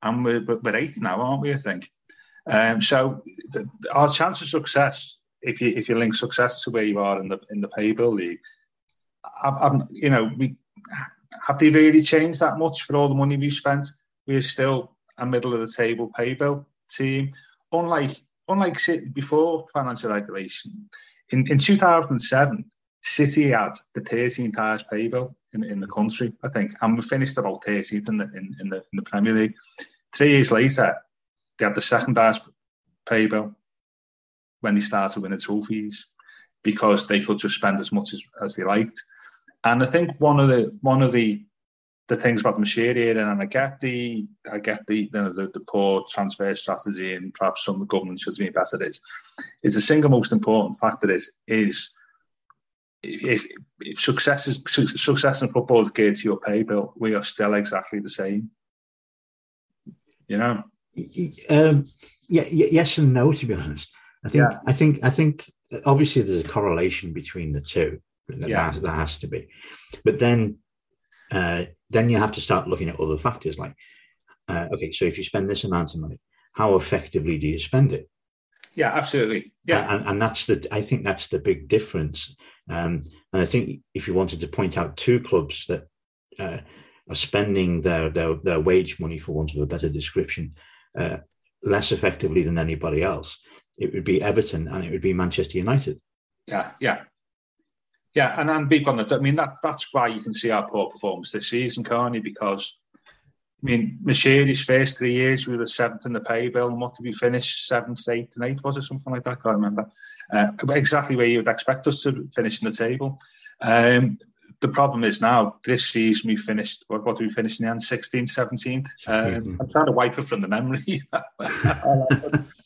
and we're, we're eighth now, aren't we? I think. Um, so the, our chance of success, if you if you link success to where you are in the in the pay bill league, I've, I've, you know we have they really changed that much for all the money we've spent? We're still a middle of the table pay bill team, unlike unlike City before financial regulation. In, in 2007, City had the 13th highest pay bill in, in the country, I think, and we finished about 13th in the, in, in, the, in the Premier League. Three years later, they had the second highest pay bill when they started winning trophies because they could just spend as much as, as they liked. And I think one of the one of the the things about the Moshiri and I get the I get the, the the, the poor transfer strategy, and perhaps some of the government should be better. Is is the single most important factor is is if, if success is success in football is geared to your pay bill, we are still exactly the same. You know. Um, yeah, yes and no. To be honest, I think Yeah. I think I think obviously there's a correlation between the two. Yeah. has, there has to be, but then uh, then you have to start looking at other factors like uh, okay, so if you spend this amount of money, how effectively do you spend it? Yeah, absolutely. Yeah, and, and that's the I think that's the big difference. Um, and I think if you wanted to point out two clubs that uh, are spending their, their their wage money, for want of a better description, uh, less effectively than anybody else, it would be Everton and it would be Manchester United. yeah, yeah. Yeah, and and big on that. I mean, that that's why you can see our poor performance this season, can't you? Because I mean, Moshiri's first three years we were seventh in the pay bill, and what did we finish? Seventh, eighth, and eighth was it something like that? I can't remember. Uh, exactly where you would expect us to finish in the table. Um, the problem is now this season we finished. What, what did we finish in the end? 16th, 17th. Um, I'm trying to wipe it from the memory.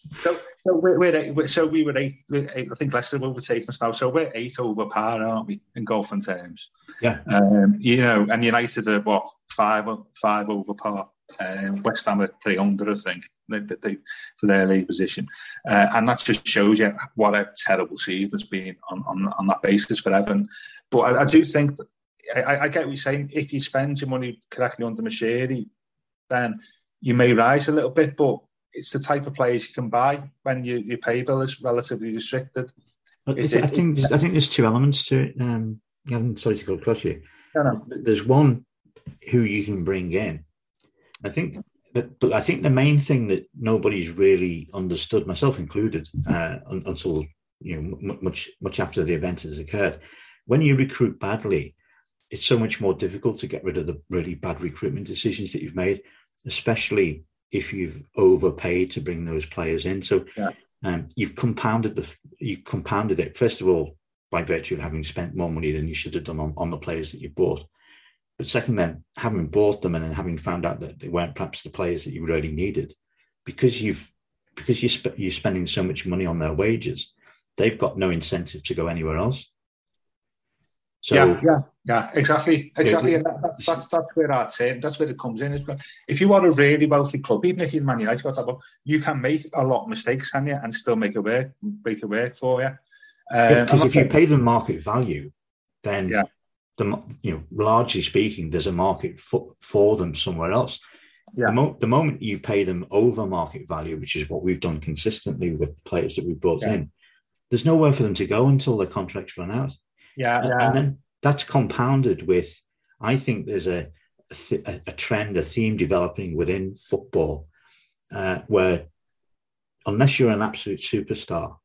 so, so we're, we're, eight, so we were eight, we're eight. I think Leicester have overtaken us now. So we're eight over par, aren't we, in golfing terms? Yeah. Um, you know, and United are what five five over par. Um, West Ham are three under, I think, they, they, they, for their league position, uh, and that just shows you what a terrible season has been on, on, on that basis for Everton. But I, I do think that, I, I get what you're saying. If you spend your money correctly under Moshiri, then you may rise a little bit, but it's the type of players you can buy when you, your pay bill is relatively restricted. But It- it's- I it- think I think there's two elements to it. Um, I'm sorry to go across you. No, no. There's one who you can bring in. I think, but, but I think the main thing that nobody's really understood, myself included, uh, until you know much much after the event has occurred, when you recruit badly, it's so much more difficult to get rid of the really bad recruitment decisions that you've made, especially if you've overpaid to bring those players in. So Yeah. um, you've compounded the you compounded it first of all by virtue of having spent more money than you should have done on, on the players that you bought. But second, then having bought them and then having found out that they weren't perhaps the players that you really needed, because you've because you sp- you're spending so much money on their wages, they've got no incentive to go anywhere else. So yeah, yeah, yeah, exactly, exactly. Yeah, and that, that's, that's that's where our team, that's where it comes in. Is if you are a really wealthy club, even if you're Man United, got that, you can make a lot of mistakes, can you, and still make it work, make it work for you. Um, because I'm if you pay them market value, then Yeah. the you know largely speaking, there's a market for, for them somewhere else. Yeah. The, mo- the moment you pay them over market value, which is what we've done consistently with players that we brought Yeah. in, there's nowhere for them to go until their contracts run out. Yeah, And- yeah, And then that's compounded with, I think there's a, a- a trend, a theme developing within football uh, where unless you're an absolute superstar,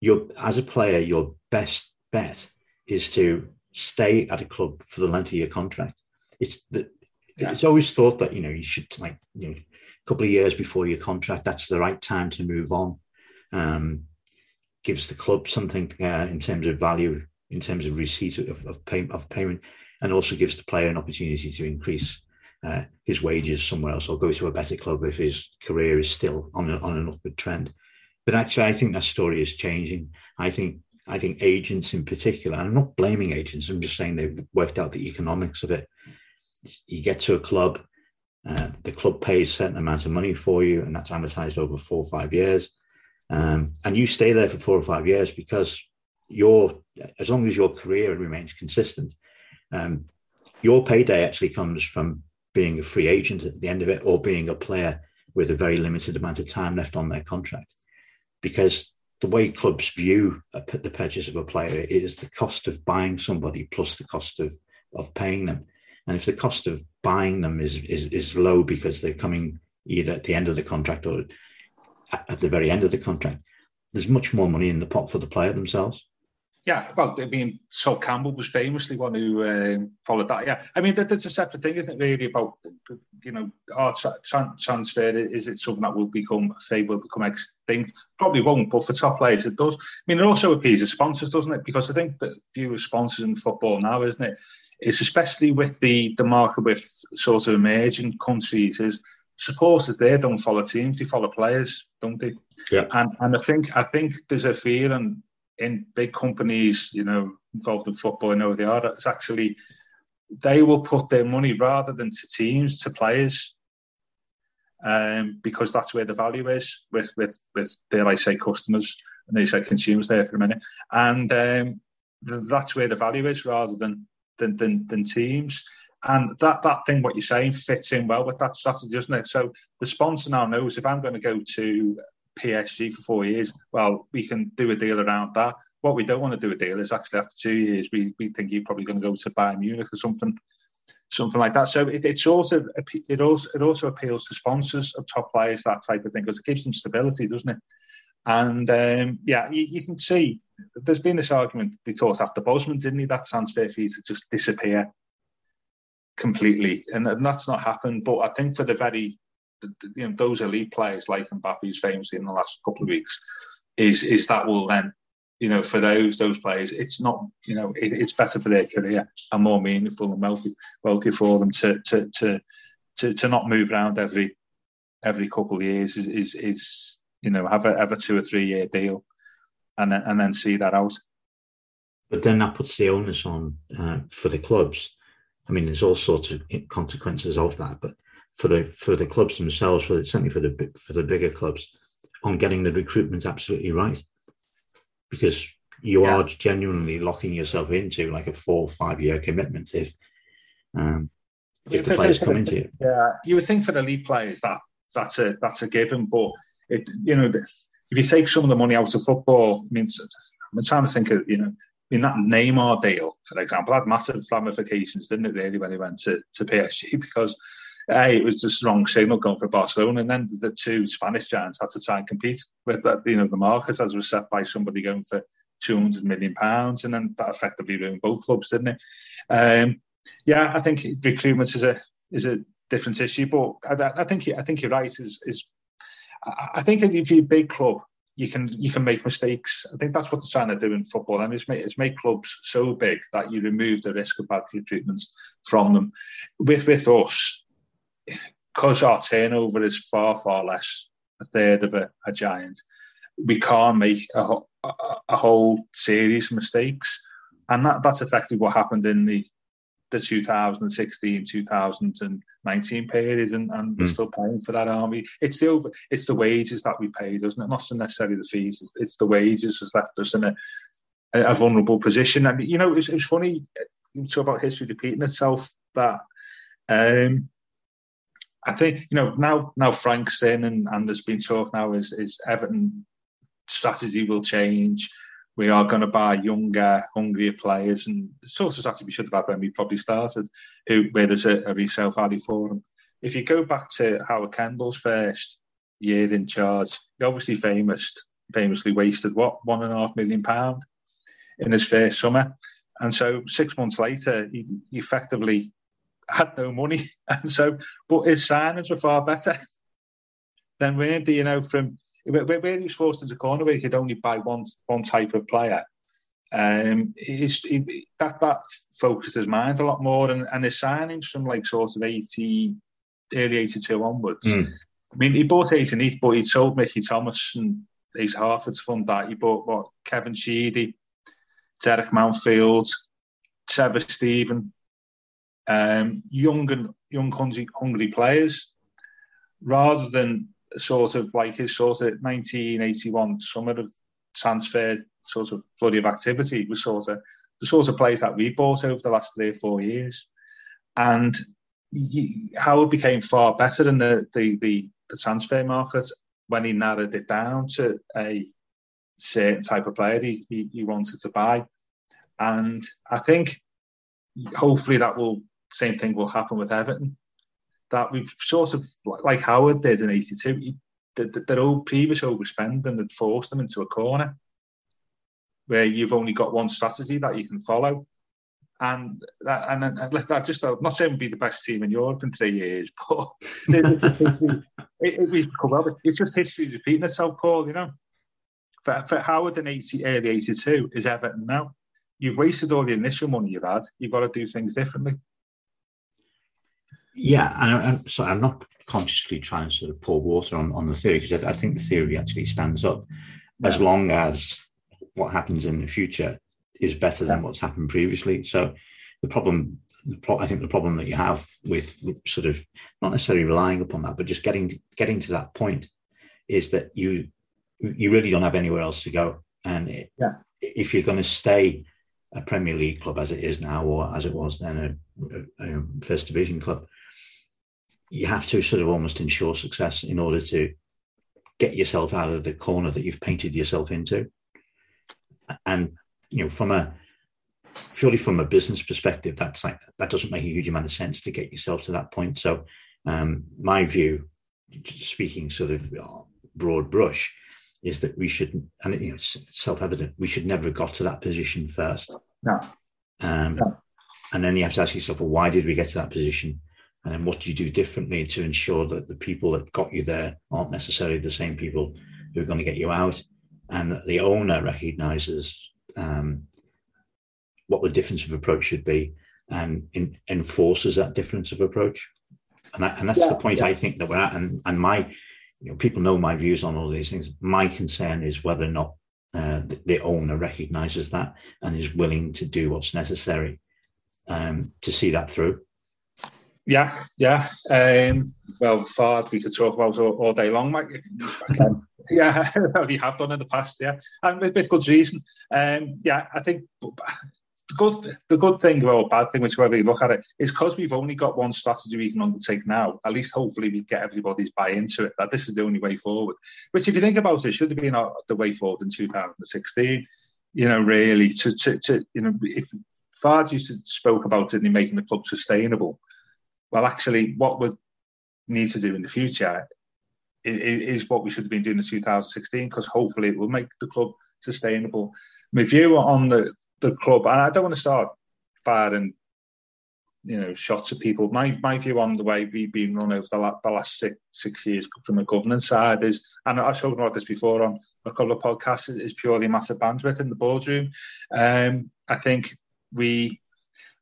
you're, as a player, your best bet is to stay at a club for the length of your contract. It's the, Yeah. it's always thought that, you know, you should like, you know, a couple of years before your contract, that's the right time to move on. Um, gives the club something uh, in terms of value, in terms of receipt of, of, pay, of payment, and also gives the player an opportunity to increase uh, his wages somewhere else or go to a better club if his career is still on, a, on an upward trend. But actually, I think that story is changing. I think I think agents in particular, and I'm not blaming agents. I'm just saying they've worked out the economics of it. You get to a club, uh, the club pays a certain amount of money for you, and that's amortized over four or five years. Um, and you stay there for four or five years because your, as long as your career remains consistent, um, your payday actually comes from being a free agent at the end of it or being a player with a very limited amount of time left on their contract. Because the way clubs view a, the purchase of a player is the cost of buying somebody plus the cost of, of paying them. And if the cost of buying them is, is, is low because they're coming either at the end of the contract or at, at the very end of the contract, there's much more money in the pot for the player themselves. Yeah, well, I mean, Sol Campbell was famously one who um, followed that. Yeah, I mean, that, that's a separate thing, isn't it? Really about you know, our tra- tra- transfer is it something that will become say will become extinct? Probably won't, but for top players, it does. I mean, it also appeases sponsors, doesn't it? Because I think the view of sponsors in football now, isn't it? it? Is especially with the the market with sort of emerging countries is supporters there don't follow teams, they follow players, don't they? Yeah. And and I think I think there's a feeling in big companies, you know, involved in football, I know they are, it's actually they will put their money rather than to teams, to players. Um, because that's where the value is with with with dare I say customers and they say consumers there for a minute. And um, that's where the value is rather than than than, than teams. And that, that thing, what you're saying, fits in well with that strategy, doesn't it? So the sponsor now knows if I'm going to go to PSG for four years, well, we can do a deal around that. What we don't want to do a deal is actually after two years, we, we think you're probably going to go to Bayern Munich or something, something like that. So it, it sort of it also it also appeals to sponsors of top players that type of thing because it gives them stability, doesn't it? And um, yeah, you, you can see there's been this argument they thought after Bosman, didn't he, that transfer fee to just disappear completely, and, and that's not happened. But I think for the very you know those elite players like Mbappe, who's famously in the last couple of weeks, is is that will then you know for those those players, it's not you know it, it's better for their career and more meaningful and wealthy wealthy for them to to to to, to not move around every every couple of years is is, is you know have a have a two or three year deal and then and then see that out. But then that puts the onus on uh, for the clubs. I mean, there's all sorts of consequences of that, but for the for the clubs themselves, for certainly for the for the bigger clubs, on getting the recruitment absolutely right, because you Yeah. are genuinely locking yourself into like a four or five year commitment if um, if the players come into it. Yeah, you would think for the league players that that's a that's a given, but it you know if you take some of the money out of football, I mean, I'm trying to think of you know. In that Neymar deal, for example, had massive ramifications, didn't it? Really, when he went to, to PSG, because a it was just wrong signal going for Barcelona, and then the two Spanish giants had to try and compete with that. You know, the market as was set by somebody going for two hundred million pounds, and then that effectively ruined both clubs, didn't it? Um, yeah, I think recruitment is a is a different issue. But I, I think I think you're right. Is is I think if you're a big club, you can you can make mistakes. I think that's what they're trying to do in football, and it's make, it's make clubs so big that you remove the risk of bad treatments from them. With with us, because our turnover is far far less, a third of a, a giant, we can't make a, a, a, whole series of mistakes, and that that's effectively what happened in the the 2016 2019 period and, and mm. we're still paying for that army it's the over it's the wages that we pay doesn't it? Not necessarily the fees it's, it's the wages has left us in a, a vulnerable position. I and you know it's, it's funny you talk about history repeating itself that um I think you know now now Frank's in and, and there's been talk now is is Everton strategy will change we are going to buy younger, hungrier players, and sort of strategy we should have had when we probably started, who where there's a, a resale value for them. If you go back to Howard Kendall's first year in charge, he obviously famous, famously wasted what one and a half million pound in his first summer, and so six months later, he, he effectively had no money, and so but his signings were far better than weren't? You know, from where, where he was forced into corner where he could only buy one one type of player, um, he's, he, that that focused his mind a lot more, and, and his signings from like sort of eighty, early eighty two onwards. Mm. I mean, he bought eighteen, but he sold Mickey Thomas and Asa Hartford to fund that. He bought what Kevin Sheedy, Derek Mountfield, Trevor Steven, um, young and young hungry, players, rather than sort of like his sort of 1981 summer of transfer sort of flurry of activity was sort of the sort of players that we bought over the last three or four years. And Howard became far better in the, the, the, the transfer market when he narrowed it down to a certain type of player he, he, he wanted to buy. And I think hopefully that will same thing will happen with Everton that we've sort of like Howard did in '82. Their old previous overspending had forced them into a corner where you've only got one strategy that you can follow. And that, and, that just I'm not saying we'd be the best team in Europe in three years, but it, it, it, it's just history repeating itself, Paul. You know, for, for Howard in 80, early '82 is Everton now. You've wasted all the initial money you've had. You've got to do things differently. Yeah, and I'm, sorry, I'm not consciously trying to sort of pour water on, on the theory because I, I think the theory actually stands up yeah. as long as what happens in the future is better than what's happened previously. So the problem, I think the problem that you have with sort of not necessarily relying upon that, but just getting getting to that point is that you you really don't have anywhere else to go. And it, yeah. if you're going to stay a Premier League club as it is now, or as it was then a, a, a First Division club, you have to sort of almost ensure success in order to get yourself out of the corner that you've painted yourself into. And you know, from a purely from a business perspective, that's like that doesn't make a huge amount of sense to get yourself to that point. So, um, my view, speaking sort of uh, broad brush, is that we should, and you know, it's self-evident, we should never have got to that position first. No. Um, no. And then you have to ask yourself, well, why did we get to that position? And then what do you do differently to ensure that the people that got you there aren't necessarily the same people who are going to get you out? And that the owner recognizes um, what the difference of approach should be and in, enforces that difference of approach. And, I, and that's yeah, the point yeah. i think that we're at and, and my you know people know my views on all these things. My concern is whether or not uh, the, the, owner recognizes that and is willing to do what's necessary um, to see that through yeah, yeah. Um, well, Fard, we could talk about all, all day long, Mike. yeah, we have done in the past, yeah, and with, with good reason. Um, yeah, I think the good the good thing or bad thing, whichever you look at it, is because we've only got one strategy we can undertake now. At least, hopefully, we get everybody's buy into it that this is the only way forward. Which, if you think about it, should have been the way forward in 2016. You know, really, to to, to you know, if Fard used to spoke about it in making the club sustainable well, actually, what we need to do in the future is, is what we should have been doing in 2016 because hopefully it will make the club sustainable. My view on the, the club, and I don't want to start firing you know, shots at people. My my view on the way we've been run over the, la- the last six six years from a governance side is, and I've spoken about this before on a couple of podcasts, is purely massive bandwidth in the boardroom. Um, I think we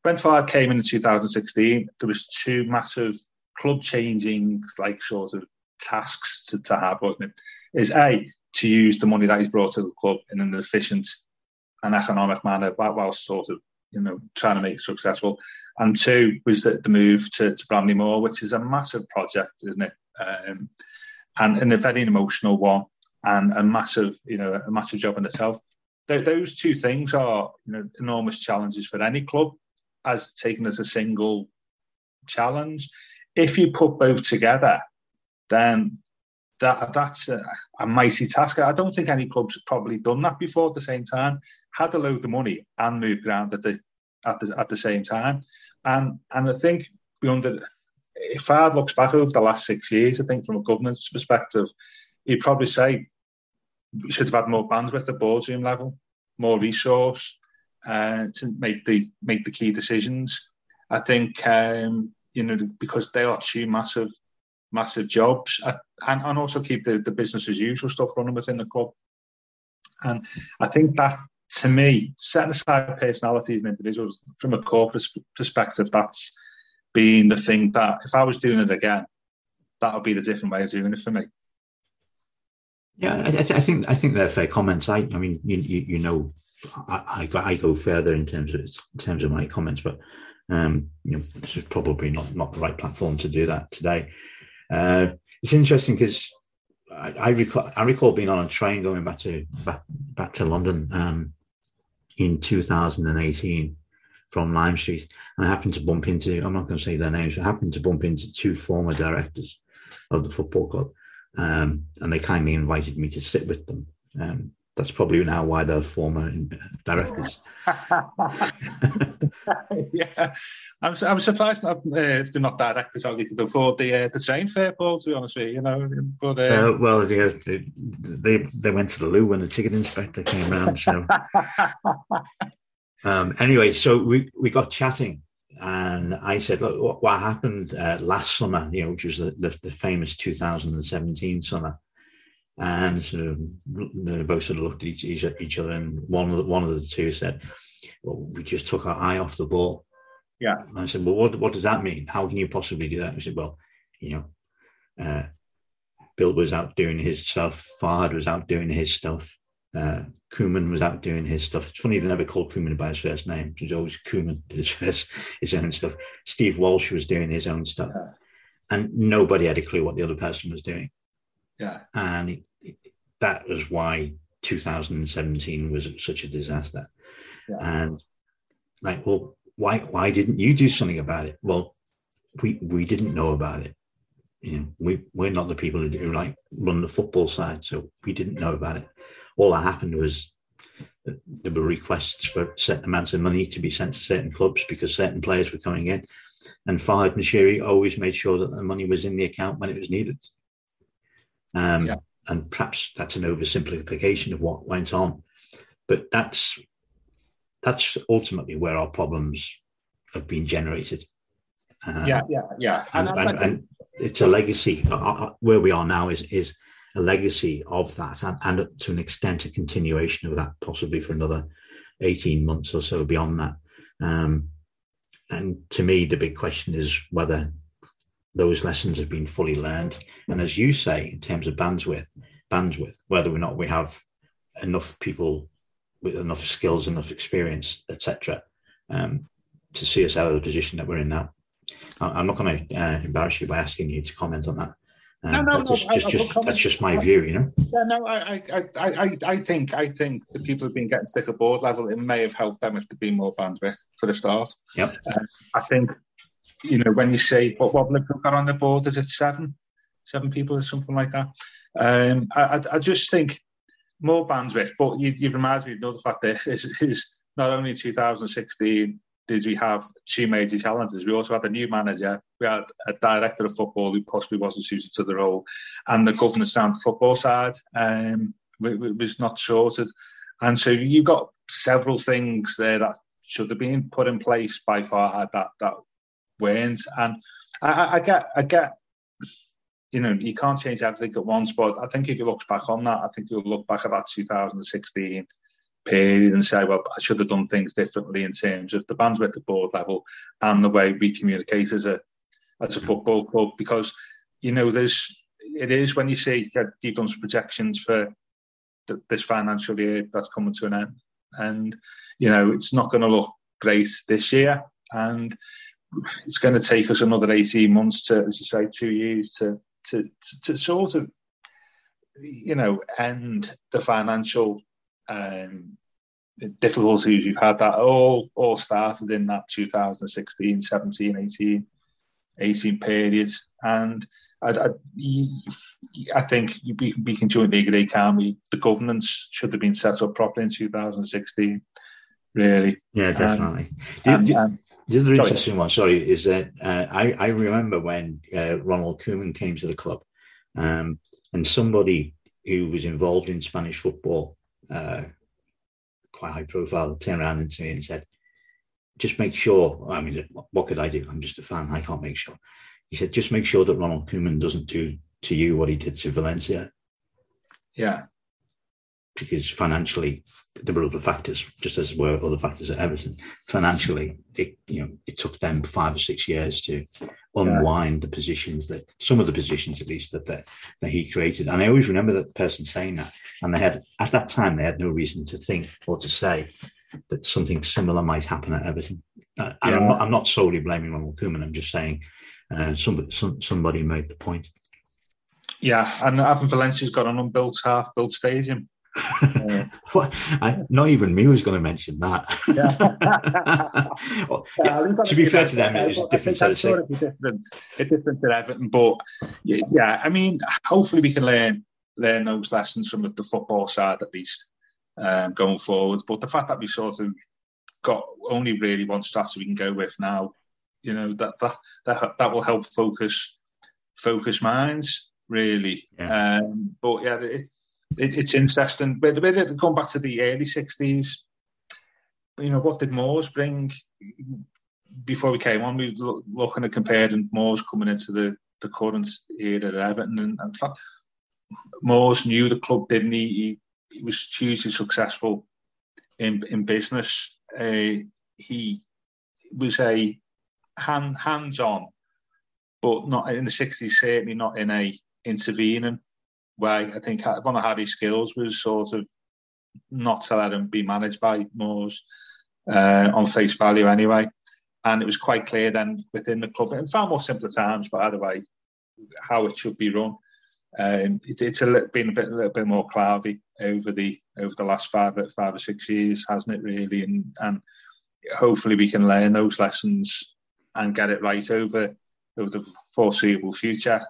when Fard came in in 2016, there was two massive club changing like sort of tasks to, to have, wasn't it? Is a to use the money that he's brought to the club in an efficient and economic manner, while sort of you know trying to make it successful. And two was the, the move to, to Bramley Moore, which is a massive project, isn't it? Um, and, and a very emotional one, and a massive you know a massive job in itself. Th- those two things are you know enormous challenges for any club, as taken as a single challenge. If you put both together, then that that's a, a, mighty task. I don't think any clubs have probably done that before at the same time. Had a load of money and moved ground at the at the at the same time, and and I think beyond it, if Fard looks back over the last six years, I think from a governance perspective, he'd probably say we should have had more bandwidth at boardroom level, more resource uh, to make the make the key decisions. I think um, you know because they are two massive massive jobs uh, and, and also keep the, the business as usual stuff running within the club. And I think that, to me, setting aside personalities and individuals from a corporate perspective, that's been the thing that if I was doing it again, that would be the different way of doing it for me. Yeah, I, th- I, think I think they're fair comments. I, I mean, you, you, you know, I, I, go, further in terms of in terms of my comments, but um, you know, this is probably not not the right platform to do that today. Uh, it's interesting because I, I, recall I recall being on a train going back to back, back to London um, in 2018 from Lime Street, and I happened to bump into I'm not going to say their names. I happened to bump into two former directors of the football club, um, and they kindly invited me to sit with them. Um, that's probably now why they're former directors. yeah, I'm, I'm surprised not, uh, if they're not directors how they could afford the uh, the train fare, Paul. To be honest with you, you know. But uh, uh, well, yeah, they they went to the loo when the ticket inspector came round. So um, anyway, so we we got chatting, and I said, "Look, what, what happened uh, last summer? You know, which was the, the, the famous 2017 summer." and sort of they both sort of looked at each, each other, and one of the, one of the two said, "Well, we just took our eye off the ball." Yeah. And I said, "Well, what what does that mean? How can you possibly do that?" I said, "Well, you know, uh, Bill was out doing his stuff. Fard was out doing his stuff. Uh, Koeman was out doing his stuff. It's funny they never called Koeman by his first name. It was always Koeman did his first his own stuff. Steve Walsh was doing his own stuff, yeah. and nobody had a clue what the other person was doing. Yeah. And it, it, that was why 2017 was such a disaster. Yeah. And like, well, why why didn't you do something about it? Well, we we didn't know about it. You know, we we're not the people who do like run the football side, so we didn't know about it. All that happened was there were requests for certain amounts of money to be sent to certain clubs because certain players were coming in, and Farhad Moshiri always made sure that the money was in the account when it was needed. Um, yeah. And perhaps that's an oversimplification of what went on, but that's that's ultimately where our problems have been generated. Um, yeah, yeah, yeah. And, and, and, and, it's a legacy. Uh, uh, where we are now is is a legacy of that, and, and to an extent, a continuation of that, possibly for another eighteen months or so beyond that. Um, and to me, the big question is whether those lessons have been fully learned. And as you say, in terms of bandwidth, bandwidth, whether or not we have enough people with enough skills, enough experience, etc., um, to see us out of the position that we're in now. I'm not going to uh, embarrass you by asking you to comment on that. Um, no, no, that's no, just, I, just, that's just my view, you know. Yeah, no, I, I, I, I think, I think the people who've been getting sick at board level, it may have helped them if there'd been more bandwidth for the start. Yep. Uh, I think you know, when you say what, what Liverpool got on the board, is it seven, seven people or something like that? Um, I, I, just think more bandwidth, but you, you remind me of another fact there is, is not only 2016 did we have two major challenges, we also had a new manager, we had a director of football who possibly wasn't suited to the role, and the governance down the football side um, was not sorted. And so you've got several things there that should have been put in place by Far that that weren't. And I, I get, I get, you know, you can't change everything at once. But I think if you look back on that, I think you'll look back at that 2016 period and say, well, I should have done things differently in terms of the bandwidth at board level and the way we communicate as a as a mm-hmm. football club. Because you know, there's it is when you say you've done some projections for this financial year that's coming to an end, and you know it's not going to look great this year, and it's going to take us another eighteen months to, as you say, two years to to to, to sort of you know end the financial um, difficulties you've had that all all started in that 2016 17 18 18 periods and I, I, I think we, we can jointly agree, can we? The governance should have been set up properly in 2016, really. Yeah, um, definitely. Um, the, um, the other interesting one, sorry, is that uh, I, I remember when uh, Ronald Koeman came to the club um, and somebody who was involved in Spanish football, uh, quite high profile, turned around to me and said, just make sure. I mean, what could I do? I'm just a fan. I can't make sure he said, just make sure that Ronald Koeman doesn't do to you what he did to Valencia. Yeah. Because financially, there were other factors, just as were other factors at Everton. Financially, it you know it took them five or six years to unwind yeah. the positions that some of the positions at least that, that that he created. And I always remember that person saying that. And they had at that time they had no reason to think or to say that something similar might happen at Everton. Uh, and yeah. I'm, not, I'm not solely blaming Ronald Koeman. I'm just saying uh, somebody, some, somebody made the point. Yeah, and having Valencia's got an unbuilt, half-built stadium. Well, I, not even me was going to mention that. well, yeah, to be fair to them, it is a different set of sort different, it's different to Everton, but yeah, I mean, hopefully we can learn learn those lessons from the football side at least um, going forward. But the fact that we sort of got only really one strategy we can go with now you know that that that, that will help focus focus minds really. Yeah. Um, but yeah, it, it, it's interesting. But, going back to the early sixties, you know, what did Moores bring? Before we came on, we were looking at comparing Moores coming into the, the current era at Everton, and, in fact, Moores knew the club, didn't he? He, he was hugely successful in in business. Uh, he was a hand hands on, but not in the sixties. Certainly not in a intervening way. I think one of Harry's skills was sort of not to let him be managed by Moores uh, on face value anyway. And it was quite clear then within the club, in far more simpler times, but either way, how it should be run. Um, it, it's a little, been a bit, a little bit more cloudy over the over the last five five or six years, hasn't it? Really, and and hopefully we can learn those lessons and get it right over over the foreseeable future.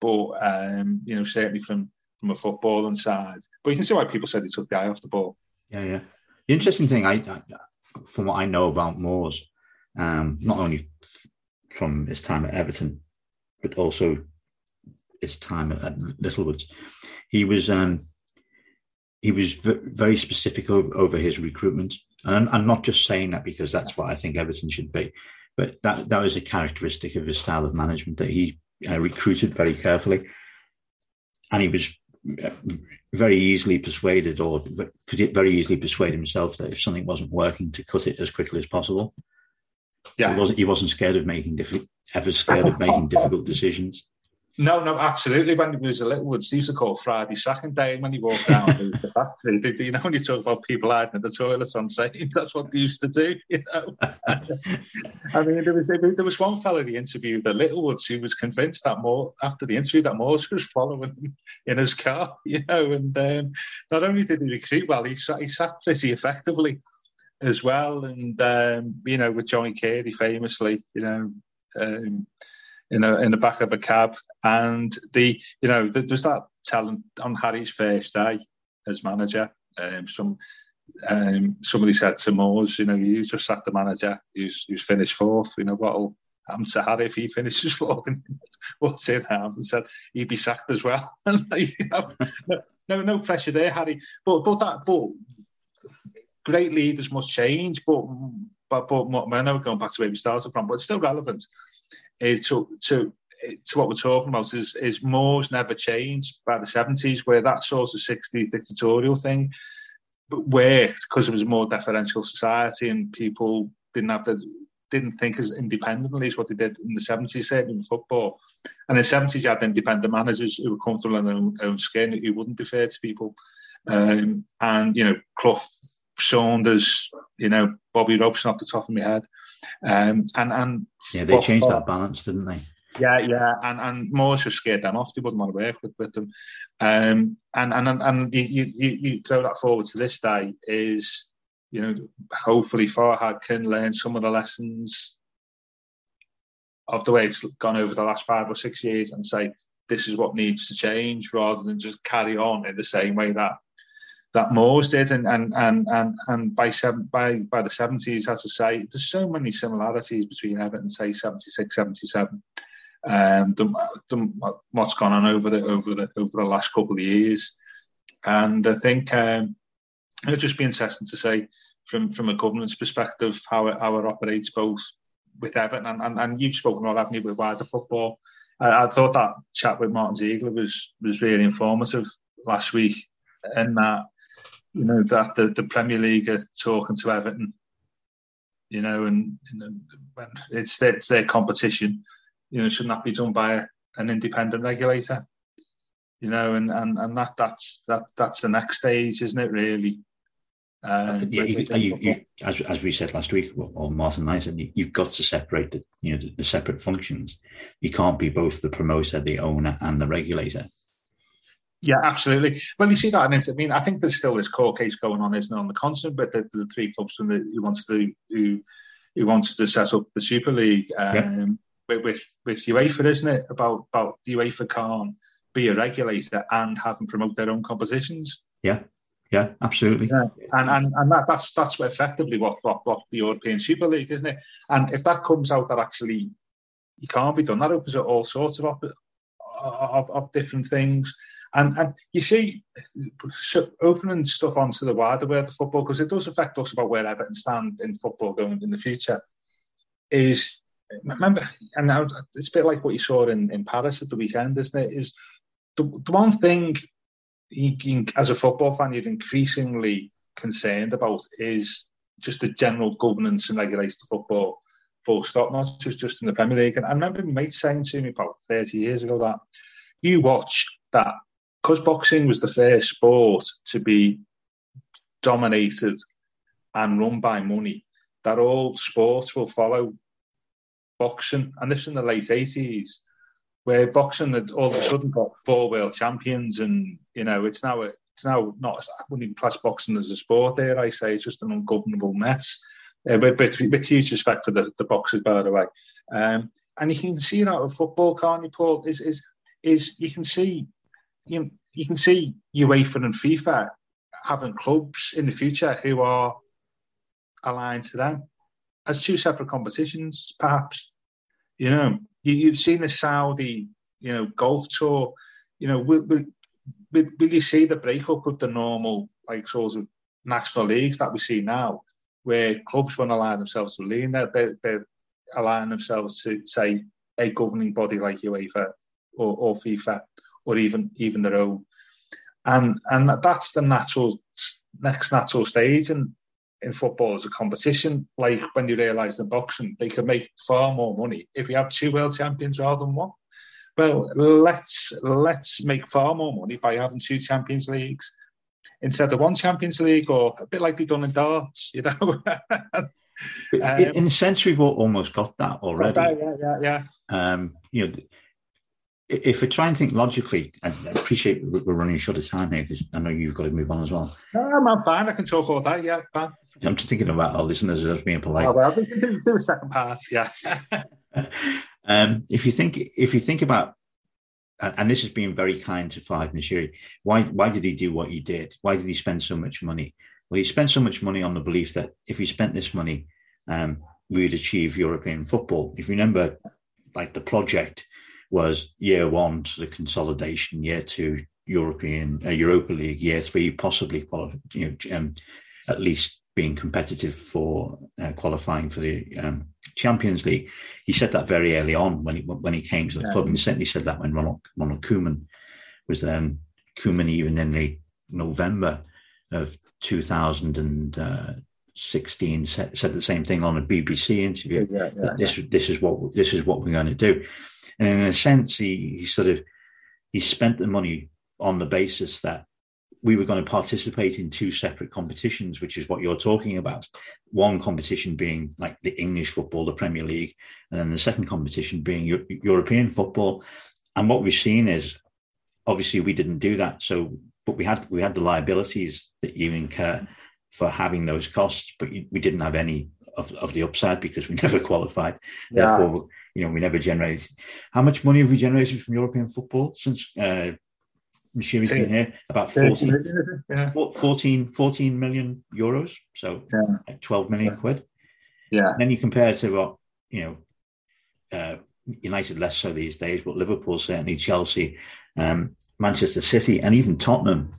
But um, you know, certainly from from a footballing side, but you can see why people said he took the eye off the ball. Yeah, yeah. The interesting thing, I, I from what I know about Moores, um, not only from his time at Everton, but also his time at, at Littlewoods, he was um, he was v- very specific over, over his recruitment. And I'm, I'm, not just saying that because that's what I think Everton should be. But that that was a characteristic of his style of management that he uh, recruited very carefully, and he was uh, very easily persuaded, or could very easily persuade himself that if something wasn't working, to cut it as quickly as possible. Yeah, he wasn't he wasn't scared of making difficult, ever scared of making difficult decisions. No, no, absolutely. When he was a Littlewoods, he used to call Friday second day when he walked down the factory. They, you know, when you talk about people hiding in the toilets on trains, that's what they used to do, you know. I mean, there was, there was one fellow he interviewed at Littlewoods who was convinced that more after the interview that Moores was following him in his car, you know, and um, not only did he recruit well, he, sat, he sat pretty effectively as well. And, um, you know, with Johnny Carey famously, you know, um, in a in the back of a cab, and the you know there's that talent on Harry's first day as manager. Um, some um, somebody said to Moores, you know, you just sacked the manager who's who's finished fourth. You know what'll happen to Harry if he finishes fourth? What's it happen? Said he'd be sacked as well. you know, no, no pressure there, Harry. But but that but great leaders must change. But but but I know going back to where we started from, but it's still relevant. Is to to to what we're talking about is is Moores never changed by the seventies, where that sort of sixties dictatorial thing, where because it was a more deferential society and people didn't have to didn't think as independently as what they did in the seventies, certainly in football. And in the seventies, you had independent managers who were comfortable in their own, own skin, who wouldn't be fair to people. Um, and you know, Clough, Saunders, you know, Bobby Robson off the top of my head, um, and and yeah, they changed that balance, didn't they? Yeah, yeah, and and Moores just scared them off. They wouldn't want to work with, with them. Um, and and and you, you you throw that forward to this day is, you know, hopefully Farhad can learn some of the lessons of the way it's gone over the last five or six years and say this is what needs to change rather than just carry on in the same way that that Moores did, and and and and, and by seven by by the seventies, as I say, there's so many similarities between Everton, say 76, 77 um, the, the, what's gone on over the over the over the last couple of years. And I think um, it'll just be interesting to say from from a governance perspective how it, how it operates both with Everton and, and, and you've spoken about haven't you with wider football. I, thought that chat with Martin Ziegler was was really informative last week, and that you know that the, the Premier League are talking to Everton, you know, and, and it's their, it's their competition you know, shouldn't that be done by a, an independent regulator? You know, and, and, and that that's that that's the next stage, isn't it? Really. Um, yeah, you, you, you, as, as we said last week, or Martin and I said, you, have got to separate the you know the, the, separate functions. You can't be both the promoter, the owner, and the regulator. Yeah, absolutely. Well, you see that, and I mean, I think there's still this court case going on, isn't it, on the continent, but the, the three clubs from the, who wants to who who wants to set up the Super League. Um, yeah with, with, with UEFA, isn't it? About about the UEFA can't be a regulator and have them promote their own competitions. Yeah, yeah, absolutely. Yeah. And and and that, that's that's effectively what, what what the European Super League, isn't it? And if that comes out that actually you can't be done, that opens up all sorts of of, of different things. And and you see, so opening stuff onto the wider world of football because it does affect us about where Everton stand in football going in the future. Is remember, and now it's a bit like what you saw in, in Paris at the weekend, isn't it? Is the, the one thing you can, as a football fan you're increasingly concerned about is just the general governance and regulation of football, full stop, not just, just in the Premier League. And I remember my mate saying to me about 30 years ago that you watch that because boxing was the first sport to be dominated and run by money, that all sports will follow boxing, and this in the late eighties, where boxing had all of a sudden got four world champions, and you know it's now it's now not I wouldn't even class boxing as a sport. There, I say it's just an ungovernable mess. Uh, with, with, with, huge respect for the, the boxers, by the way. Um, and you can see that with football, can't you, Paul? Is is is you can see you you can see UEFA and FIFA having clubs in the future who are aligned to them as two separate competitions, perhaps. You know, you, have seen the Saudi, you know, golf tour. You know, will, will, will, you see the breakup of the normal, like, sort of national leagues that we see now, where clubs won't allow themselves to lean there? They're, they're allowing themselves to, say, a governing body like UEFA or, or FIFA or even even their own. And and that's the natural next natural stage. And in football as a competition, like when you realise in boxing, they can make far more money if you have two world champions rather than one. Well, let's let's make far more money by having two Champions Leagues instead of one Champions League, or a bit like they've done in darts, you know. um, in a sense, we've almost got that already. Yeah, yeah, yeah. Um, you know, if we try and think logically, I appreciate we're running short of time here because I know you've got to move on as well. No, I'm fine. I can talk all day. Yeah, fine. I'm just thinking about our listeners as being polite. Oh, well, do, do a second part. Yeah. um, if you think, if you think about, and this has been very kind to Farhad Moshiri, why why did he do what he did? Why did he spend so much money? Well, he spent so much money on the belief that if he spent this money, um, we would achieve European football. If you remember, like the project was year one to the consolidation, year two European uh, Europa League, year three possibly qualify, you know, um, at least being competitive for uh, qualifying for the um, Champions League. He said that very early on when he when he came to the yeah. club, and he certainly said that when Ronald Ronald Koeman was then Koeman even in the November of 2016 said, said the same thing on a BBC interview. Yeah, that this this is what this is what we're going to do, and in a sense, he, he sort of he spent the money on the basis that we were going to participate in two separate competitions, which is what you're talking about. One competition being like the English football, the Premier League, and then the second competition being European football. And what we've seen is obviously we didn't do that. So, but we had we had the liabilities that you incur for having those costs, but we didn't have any of, of the upside because we never qualified. Yeah. Therefore, you know, we never generated. How much money have we generated from European football since uh, Moshiri's been here? About 14, yeah. 14, 14 million euros. So yeah. like 12 million quid. Yeah. And then you compare it to what, you know, uh, United less so these days, but Liverpool certainly, Chelsea, um, Manchester City, and even Tottenham,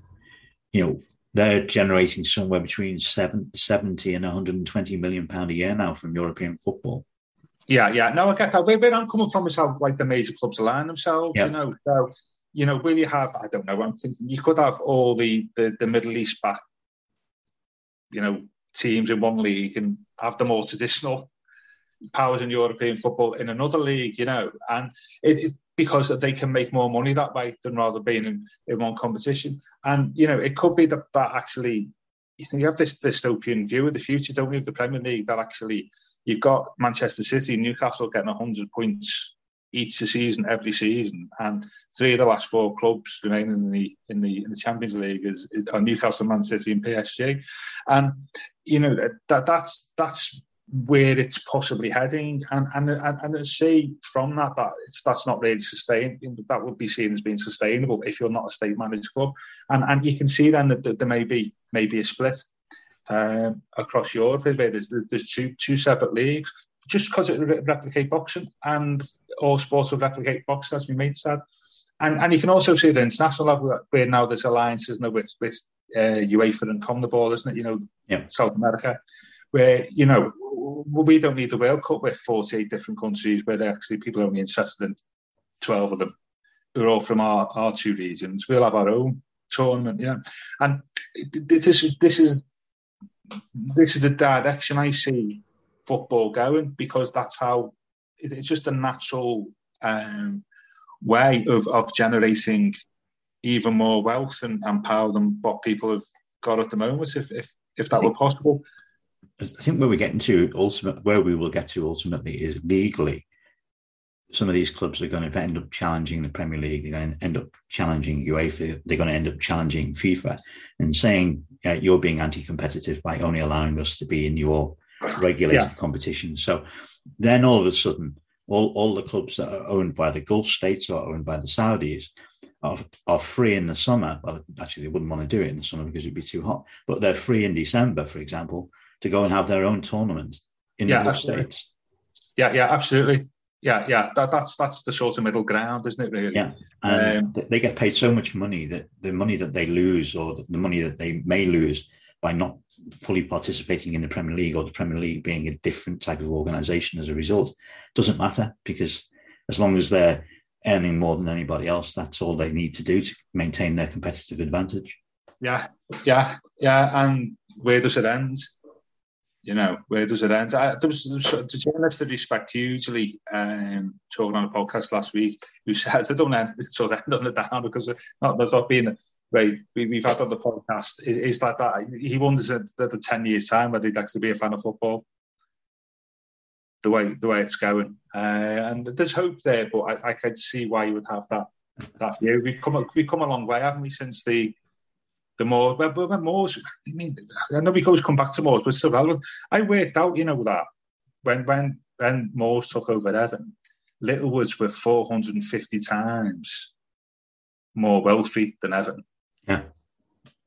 you know, they're generating somewhere between seven, 70 and 120 million pound a year now from European football. Yeah, yeah. No, I get that. Where, where I'm coming from is how like the major clubs align themselves, you know. So, you know, will you have, I don't know, I'm thinking you could have all the, the, the Middle East back, you know, teams in one league and have the more traditional powers in European football in another league, you know, and it, it, because they can make more money that way than rather being in, in one competition. And, you know, it could be that, that actually, you, have this dystopian view of the future, don't you, of the Premier League, that actually you've got Manchester City and Newcastle getting 100 points each season, every season, and three of the last four clubs remaining in the in the in the Champions League is, is are Newcastle, Man City, and PSG, and you know that that's that's where it's possibly heading, and and and, and say from that that it's that's not really sustained. That would be seen as being sustainable if you're not a state managed club, and and you can see then that there may be maybe a split um, across Europe where there's there's two two separate leagues just because it re- replicate boxing and all sports will replicate boxing as we made said. And and you can also see the international level where now there's alliances now with with uh, UEFA and CONMEBOL, isn't it? You know, yeah. South America, where you know we don't need the World Cup with 48 different countries where actually people are only interested in 12 of them who are all from our, our two regions. We'll have our own tournament, yeah. And this is this is this is the direction I see football going because that's how it's just a natural um, way of, of generating even more wealth and, and power than what people have got at the moment if if, if that were possible. I think where we're getting to ultimate where we will get to ultimately is legally some of these clubs are going to end up challenging the Premier League. They're going to end up challenging UEFA. They're going to end up challenging FIFA and saying uh, you're being anti-competitive by only allowing us to be in your regulated yeah. competition. So then all of a sudden, all, all the clubs that are owned by the Gulf states or owned by the Saudis are, are free in the summer. Well, actually, they wouldn't want to do it in the summer because it'd be too hot, but they're free in December, for example, to go and have their own tournament in yeah, the states. Yeah, yeah, absolutely. Yeah, yeah, that, that's that's the sort of middle ground, isn't it? Really? Yeah, and um, they get paid so much money that the money that they lose or the money that they may lose by not fully participating in the Premier League or the Premier League being a different type of organisation as a result doesn't matter because as long as they're earning more than anybody else, that's all they need to do to maintain their competitive advantage. Yeah, yeah, yeah. And where does it end? You know, where does it end? I, there was, there was the journalist that respect hugely um, talking on a podcast last week who said, I don't end, sort of end on the down because not, there's not been right, we, have had on the podcast is, is that that he wonders at the, the ten years time whether he'd actually be a fan of football. The way the way it's going, uh, and there's hope there, but I, I could see why you would have that that view. We've come we've come a long way, haven't we, since the the more when, when Moores. I mean, I know we always come back to Moores, but still relevant. I worked out, you know, that when when when Moores took over Evan, Littlewoods were 450 times more wealthy than Evan. Yeah.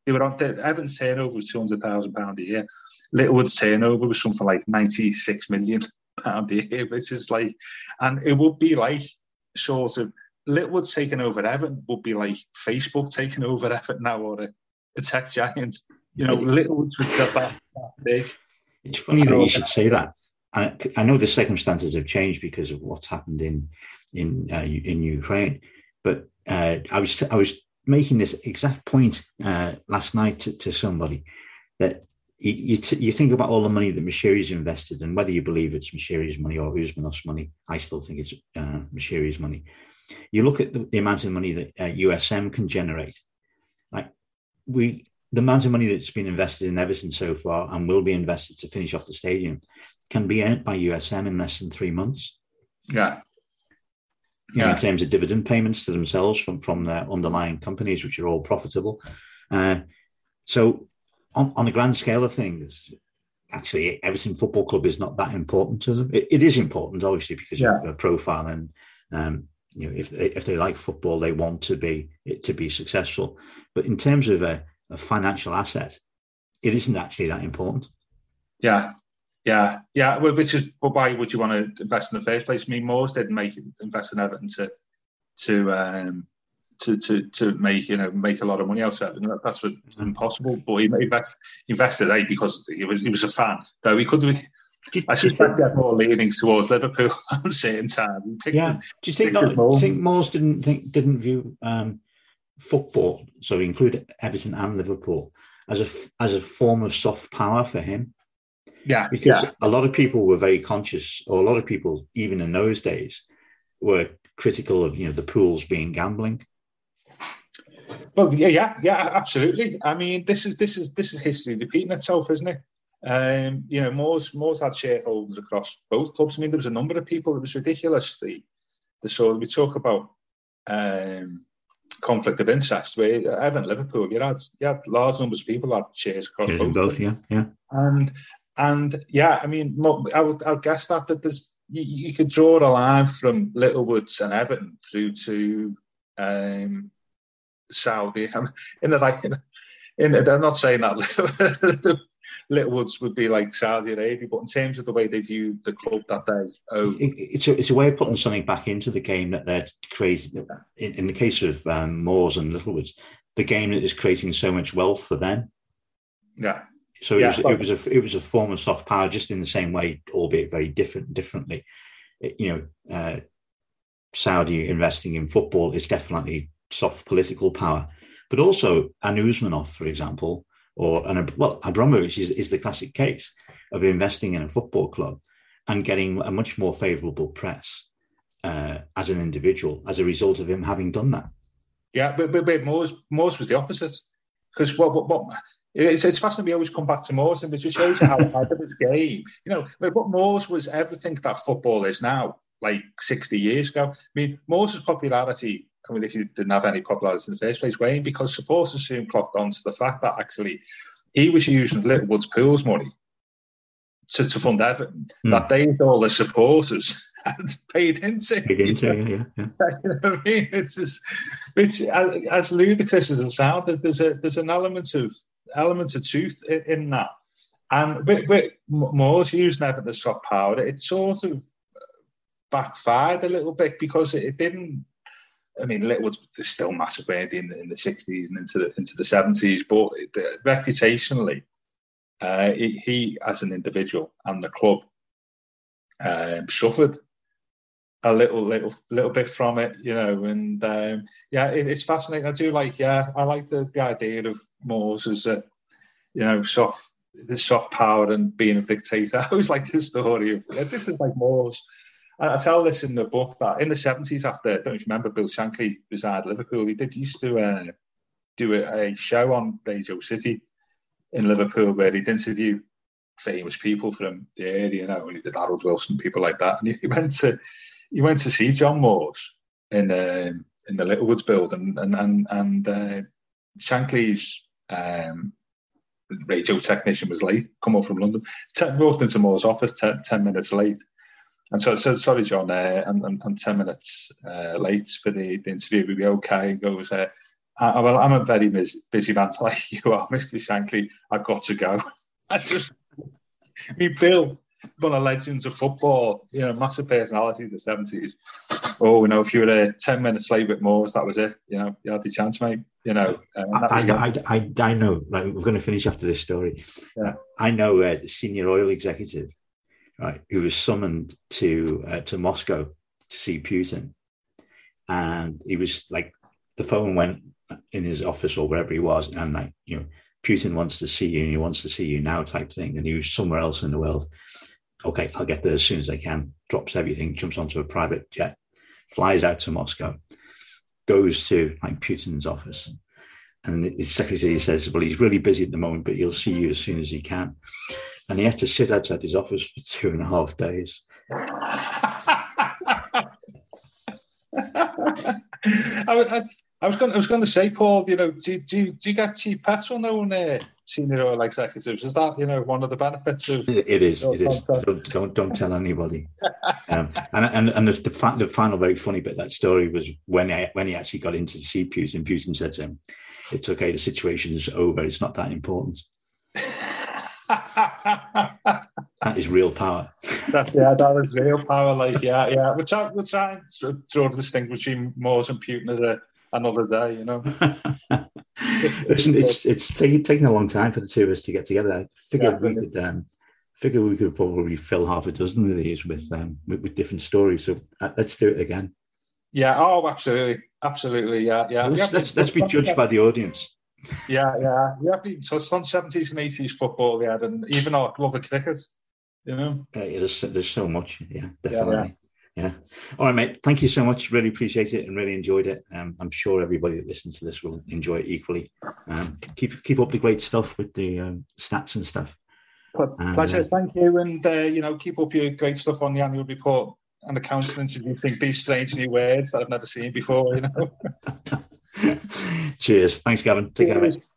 They were on Everton's turnover was two hundred thousand pound a year. Littlewood's turnover was something like ninety six million pound a year, which is like, and it would be like sort of Littlewood taking over Everton would be like Facebook taking over Everton now or a, a tech giant. You know, Littlewoods was that, that big. It's funny that you should say that. I, I know the circumstances have changed because of what's happened in in uh, in Ukraine, but uh, I was I was making this exact point uh, last night to, to, somebody that you you, t- you, think about all the money that Moshiri's invested, and whether you believe it's Moshiri's money or Usmanov's money, I still think it's uh, Moshiri's money. You look at the, the amount of money that uh, USM can generate. We, the amount of money that's been invested in Everton so far and will be invested to finish off the stadium can be earned by USM in less than three months. Yeah. yeah. in terms of dividend payments to themselves from, from their underlying companies, which are all profitable. Uh, so, on, on a grand scale of things, actually, Everton Football Club is not that important to them. it, it is important, obviously, because yeah. of their profile and um, you know if they, if they like football, they want to be to be successful. But in terms of a, a financial asset, it isn't actually that important. Yeah, yeah, yeah. Well, which is why would you want to invest in the first place? I mean, Moores didn't make invest in Everton to to um, to to to make you know make a lot of money out of it. That's what, impossible. But he invest, invested a because he was he was a fan. Though he could have. I suspect he had more leanings towards Liverpool at certain times. Yeah. Do you think? Not, do you think Moores didn't think didn't view um, football, so include Everton and Liverpool, as a as a form of soft power for him? Yeah. Because yeah. a lot of people were very conscious, or a lot of people, even in those days, were critical of you know the pools being gambling. Well, yeah, yeah, yeah, absolutely. I mean, this is this is this is history repeating itself, isn't it? Um, you know, Moores Moores had shareholders across both clubs. I mean, there was a number of people. It was ridiculous. The the sort we talk about um, conflict of interest. Where Everton, Liverpool, you had you had large numbers of people had shares across both. both yeah, yeah. And and yeah, I mean, I would, I would guess that, that there's you, you, could draw a line from Littlewoods and Everton through to um, Saudi. I mean, in the like, in, in I'm not saying that Littlewoods would be like Saudi Arabia, but in terms of the way they view the club that they own, it's a, it's a way of putting something back into the game that they're creating. In, in the case of um, Moores and Littlewoods, the game that is creating so much wealth for them. Yeah, so it, was, it was a it was a form of soft power, just in the same way, albeit very different differently. It, you know, uh, Saudi investing in football is definitely soft political power, but also an Usmanov, for example, or an well Abramovich is, is the classic case of investing in a football club and getting a much more favourable press uh, as an individual as a result of him having done that. Yeah, but but, but Moores, Moores was the opposite because what, what what it's, it's fascinating. We always come back to Moores, and it just shows you how hard of his game. You know, but what Moores was everything that football is now, like 60 years ago. I mean, Moores' popularity. I mean, if you didn't have any popularity in the first place, Wayne, because supporters soon clocked on to the fact that actually he was using Littlewoods Pools money to, to fund Everton. Mm. That they all the supporters had paid into. Paid into, yeah, yeah. yeah. you know I mean? It's just, which, as, ludicrous as it sounds, there's a there's an element of elements of truth in, in that. And with, with Moores using Everton as soft power, it sort of backfired a little bit because it, it didn't. I mean, Littlewood's still massive in the, in the 60s and into the into the 70s, but it, reputationally, uh, he, he, as an individual and the club um, suffered a little little little bit from it, you know. And um, yeah, it, it's fascinating. I do like yeah, I like the, the idea of Moores as a you know soft the soft power and being a dictator. I always like the story of this is like Moores. I, tell this in the book that in the seventies, after I don't remember, Bill Shankly resigned Liverpool. He did used to uh, do a, a show on Radio City in Liverpool where he'd interview famous people from the area, you know, and he did Harold Wilson, people like that. And he went to he went to see John Moores in um, in the Littlewoods building, and and and uh, Shankly's um, radio technician was late, come up from London, ten, walked into Moores' office ten, 10 minutes late. And so I said, sorry, John, uh, I'm, I'm, I'm, 10 minutes uh, late for the, the interview. Will be okay? Goes, uh, I, well, I'm a very busy, busy man like you are, Mr. Shankly. I've got to go. I just, me, Bill, one of legends of football, you know, massive personality in the 70s. Oh, you know, if you were uh, 10 minutes late with Moores, that was it. You know, you had the chance, mate. You know, uh, I, I, I, I know, right, we're going to finish after this story. Yeah. I know uh, the senior oil executive, right, who was summoned to uh, to Moscow to see Putin. And he was like, the phone went in his office or wherever he was, and like, you know, Putin wants to see you and he wants to see you now type thing. And he was somewhere else in the world. Okay, I'll get there as soon as I can. Drops everything, jumps onto a private jet, flies out to Moscow, goes to like Putin's office. And his secretary says, Well, he's really busy at the moment, but he'll see you as soon as he can. And he had to sit outside his office for two and a half days. I, was- I, I was going. I was going to say, Paul. You know, do, do, do you get cheap petrol on uh, senior oil executives? Is that you know one of the benefits of? It is. It is. Don't don't, don't tell anybody. Um, and and and the, the, fi- the final very funny bit of that story was when I, when he actually got into the CPUs Putin. Putin said to him, "It's okay. The situation's over. It's not that important." That is real power. that, yeah, that is real power. Like, yeah, yeah. We're trying. We're trying to draw the distinction between Moores and Putin at a, another day. You know. Listen, it's it's taking taking a long time for the two of us to get together. I figured Yeah, we could um, figure we could probably fill half a dozen of these with um, with, with different stories. So uh, let's do it again. Yeah. Oh, absolutely, absolutely. Yeah, yeah. Let's, haven't- let's, let's be judged by the audience. Yeah, yeah. We haven't touched on seventies and eighties football yeah, and even our love of cricket. You know. Uh, yeah, there's there's so much. Yeah, definitely. Yeah, All right, mate. Thank you so much. Really appreciate it and really enjoyed it. Um, I'm sure everybody that listens to this will enjoy it equally. Um, keep keep up the great stuff with the um, stats and stuff. But pleasure, uh, thank you, and uh, you know, keep up your great stuff on the annual report and the council introducing these strange new words that I've never seen before. You know, Cheers. Thanks, Gavin. Take care, mate. Cheers.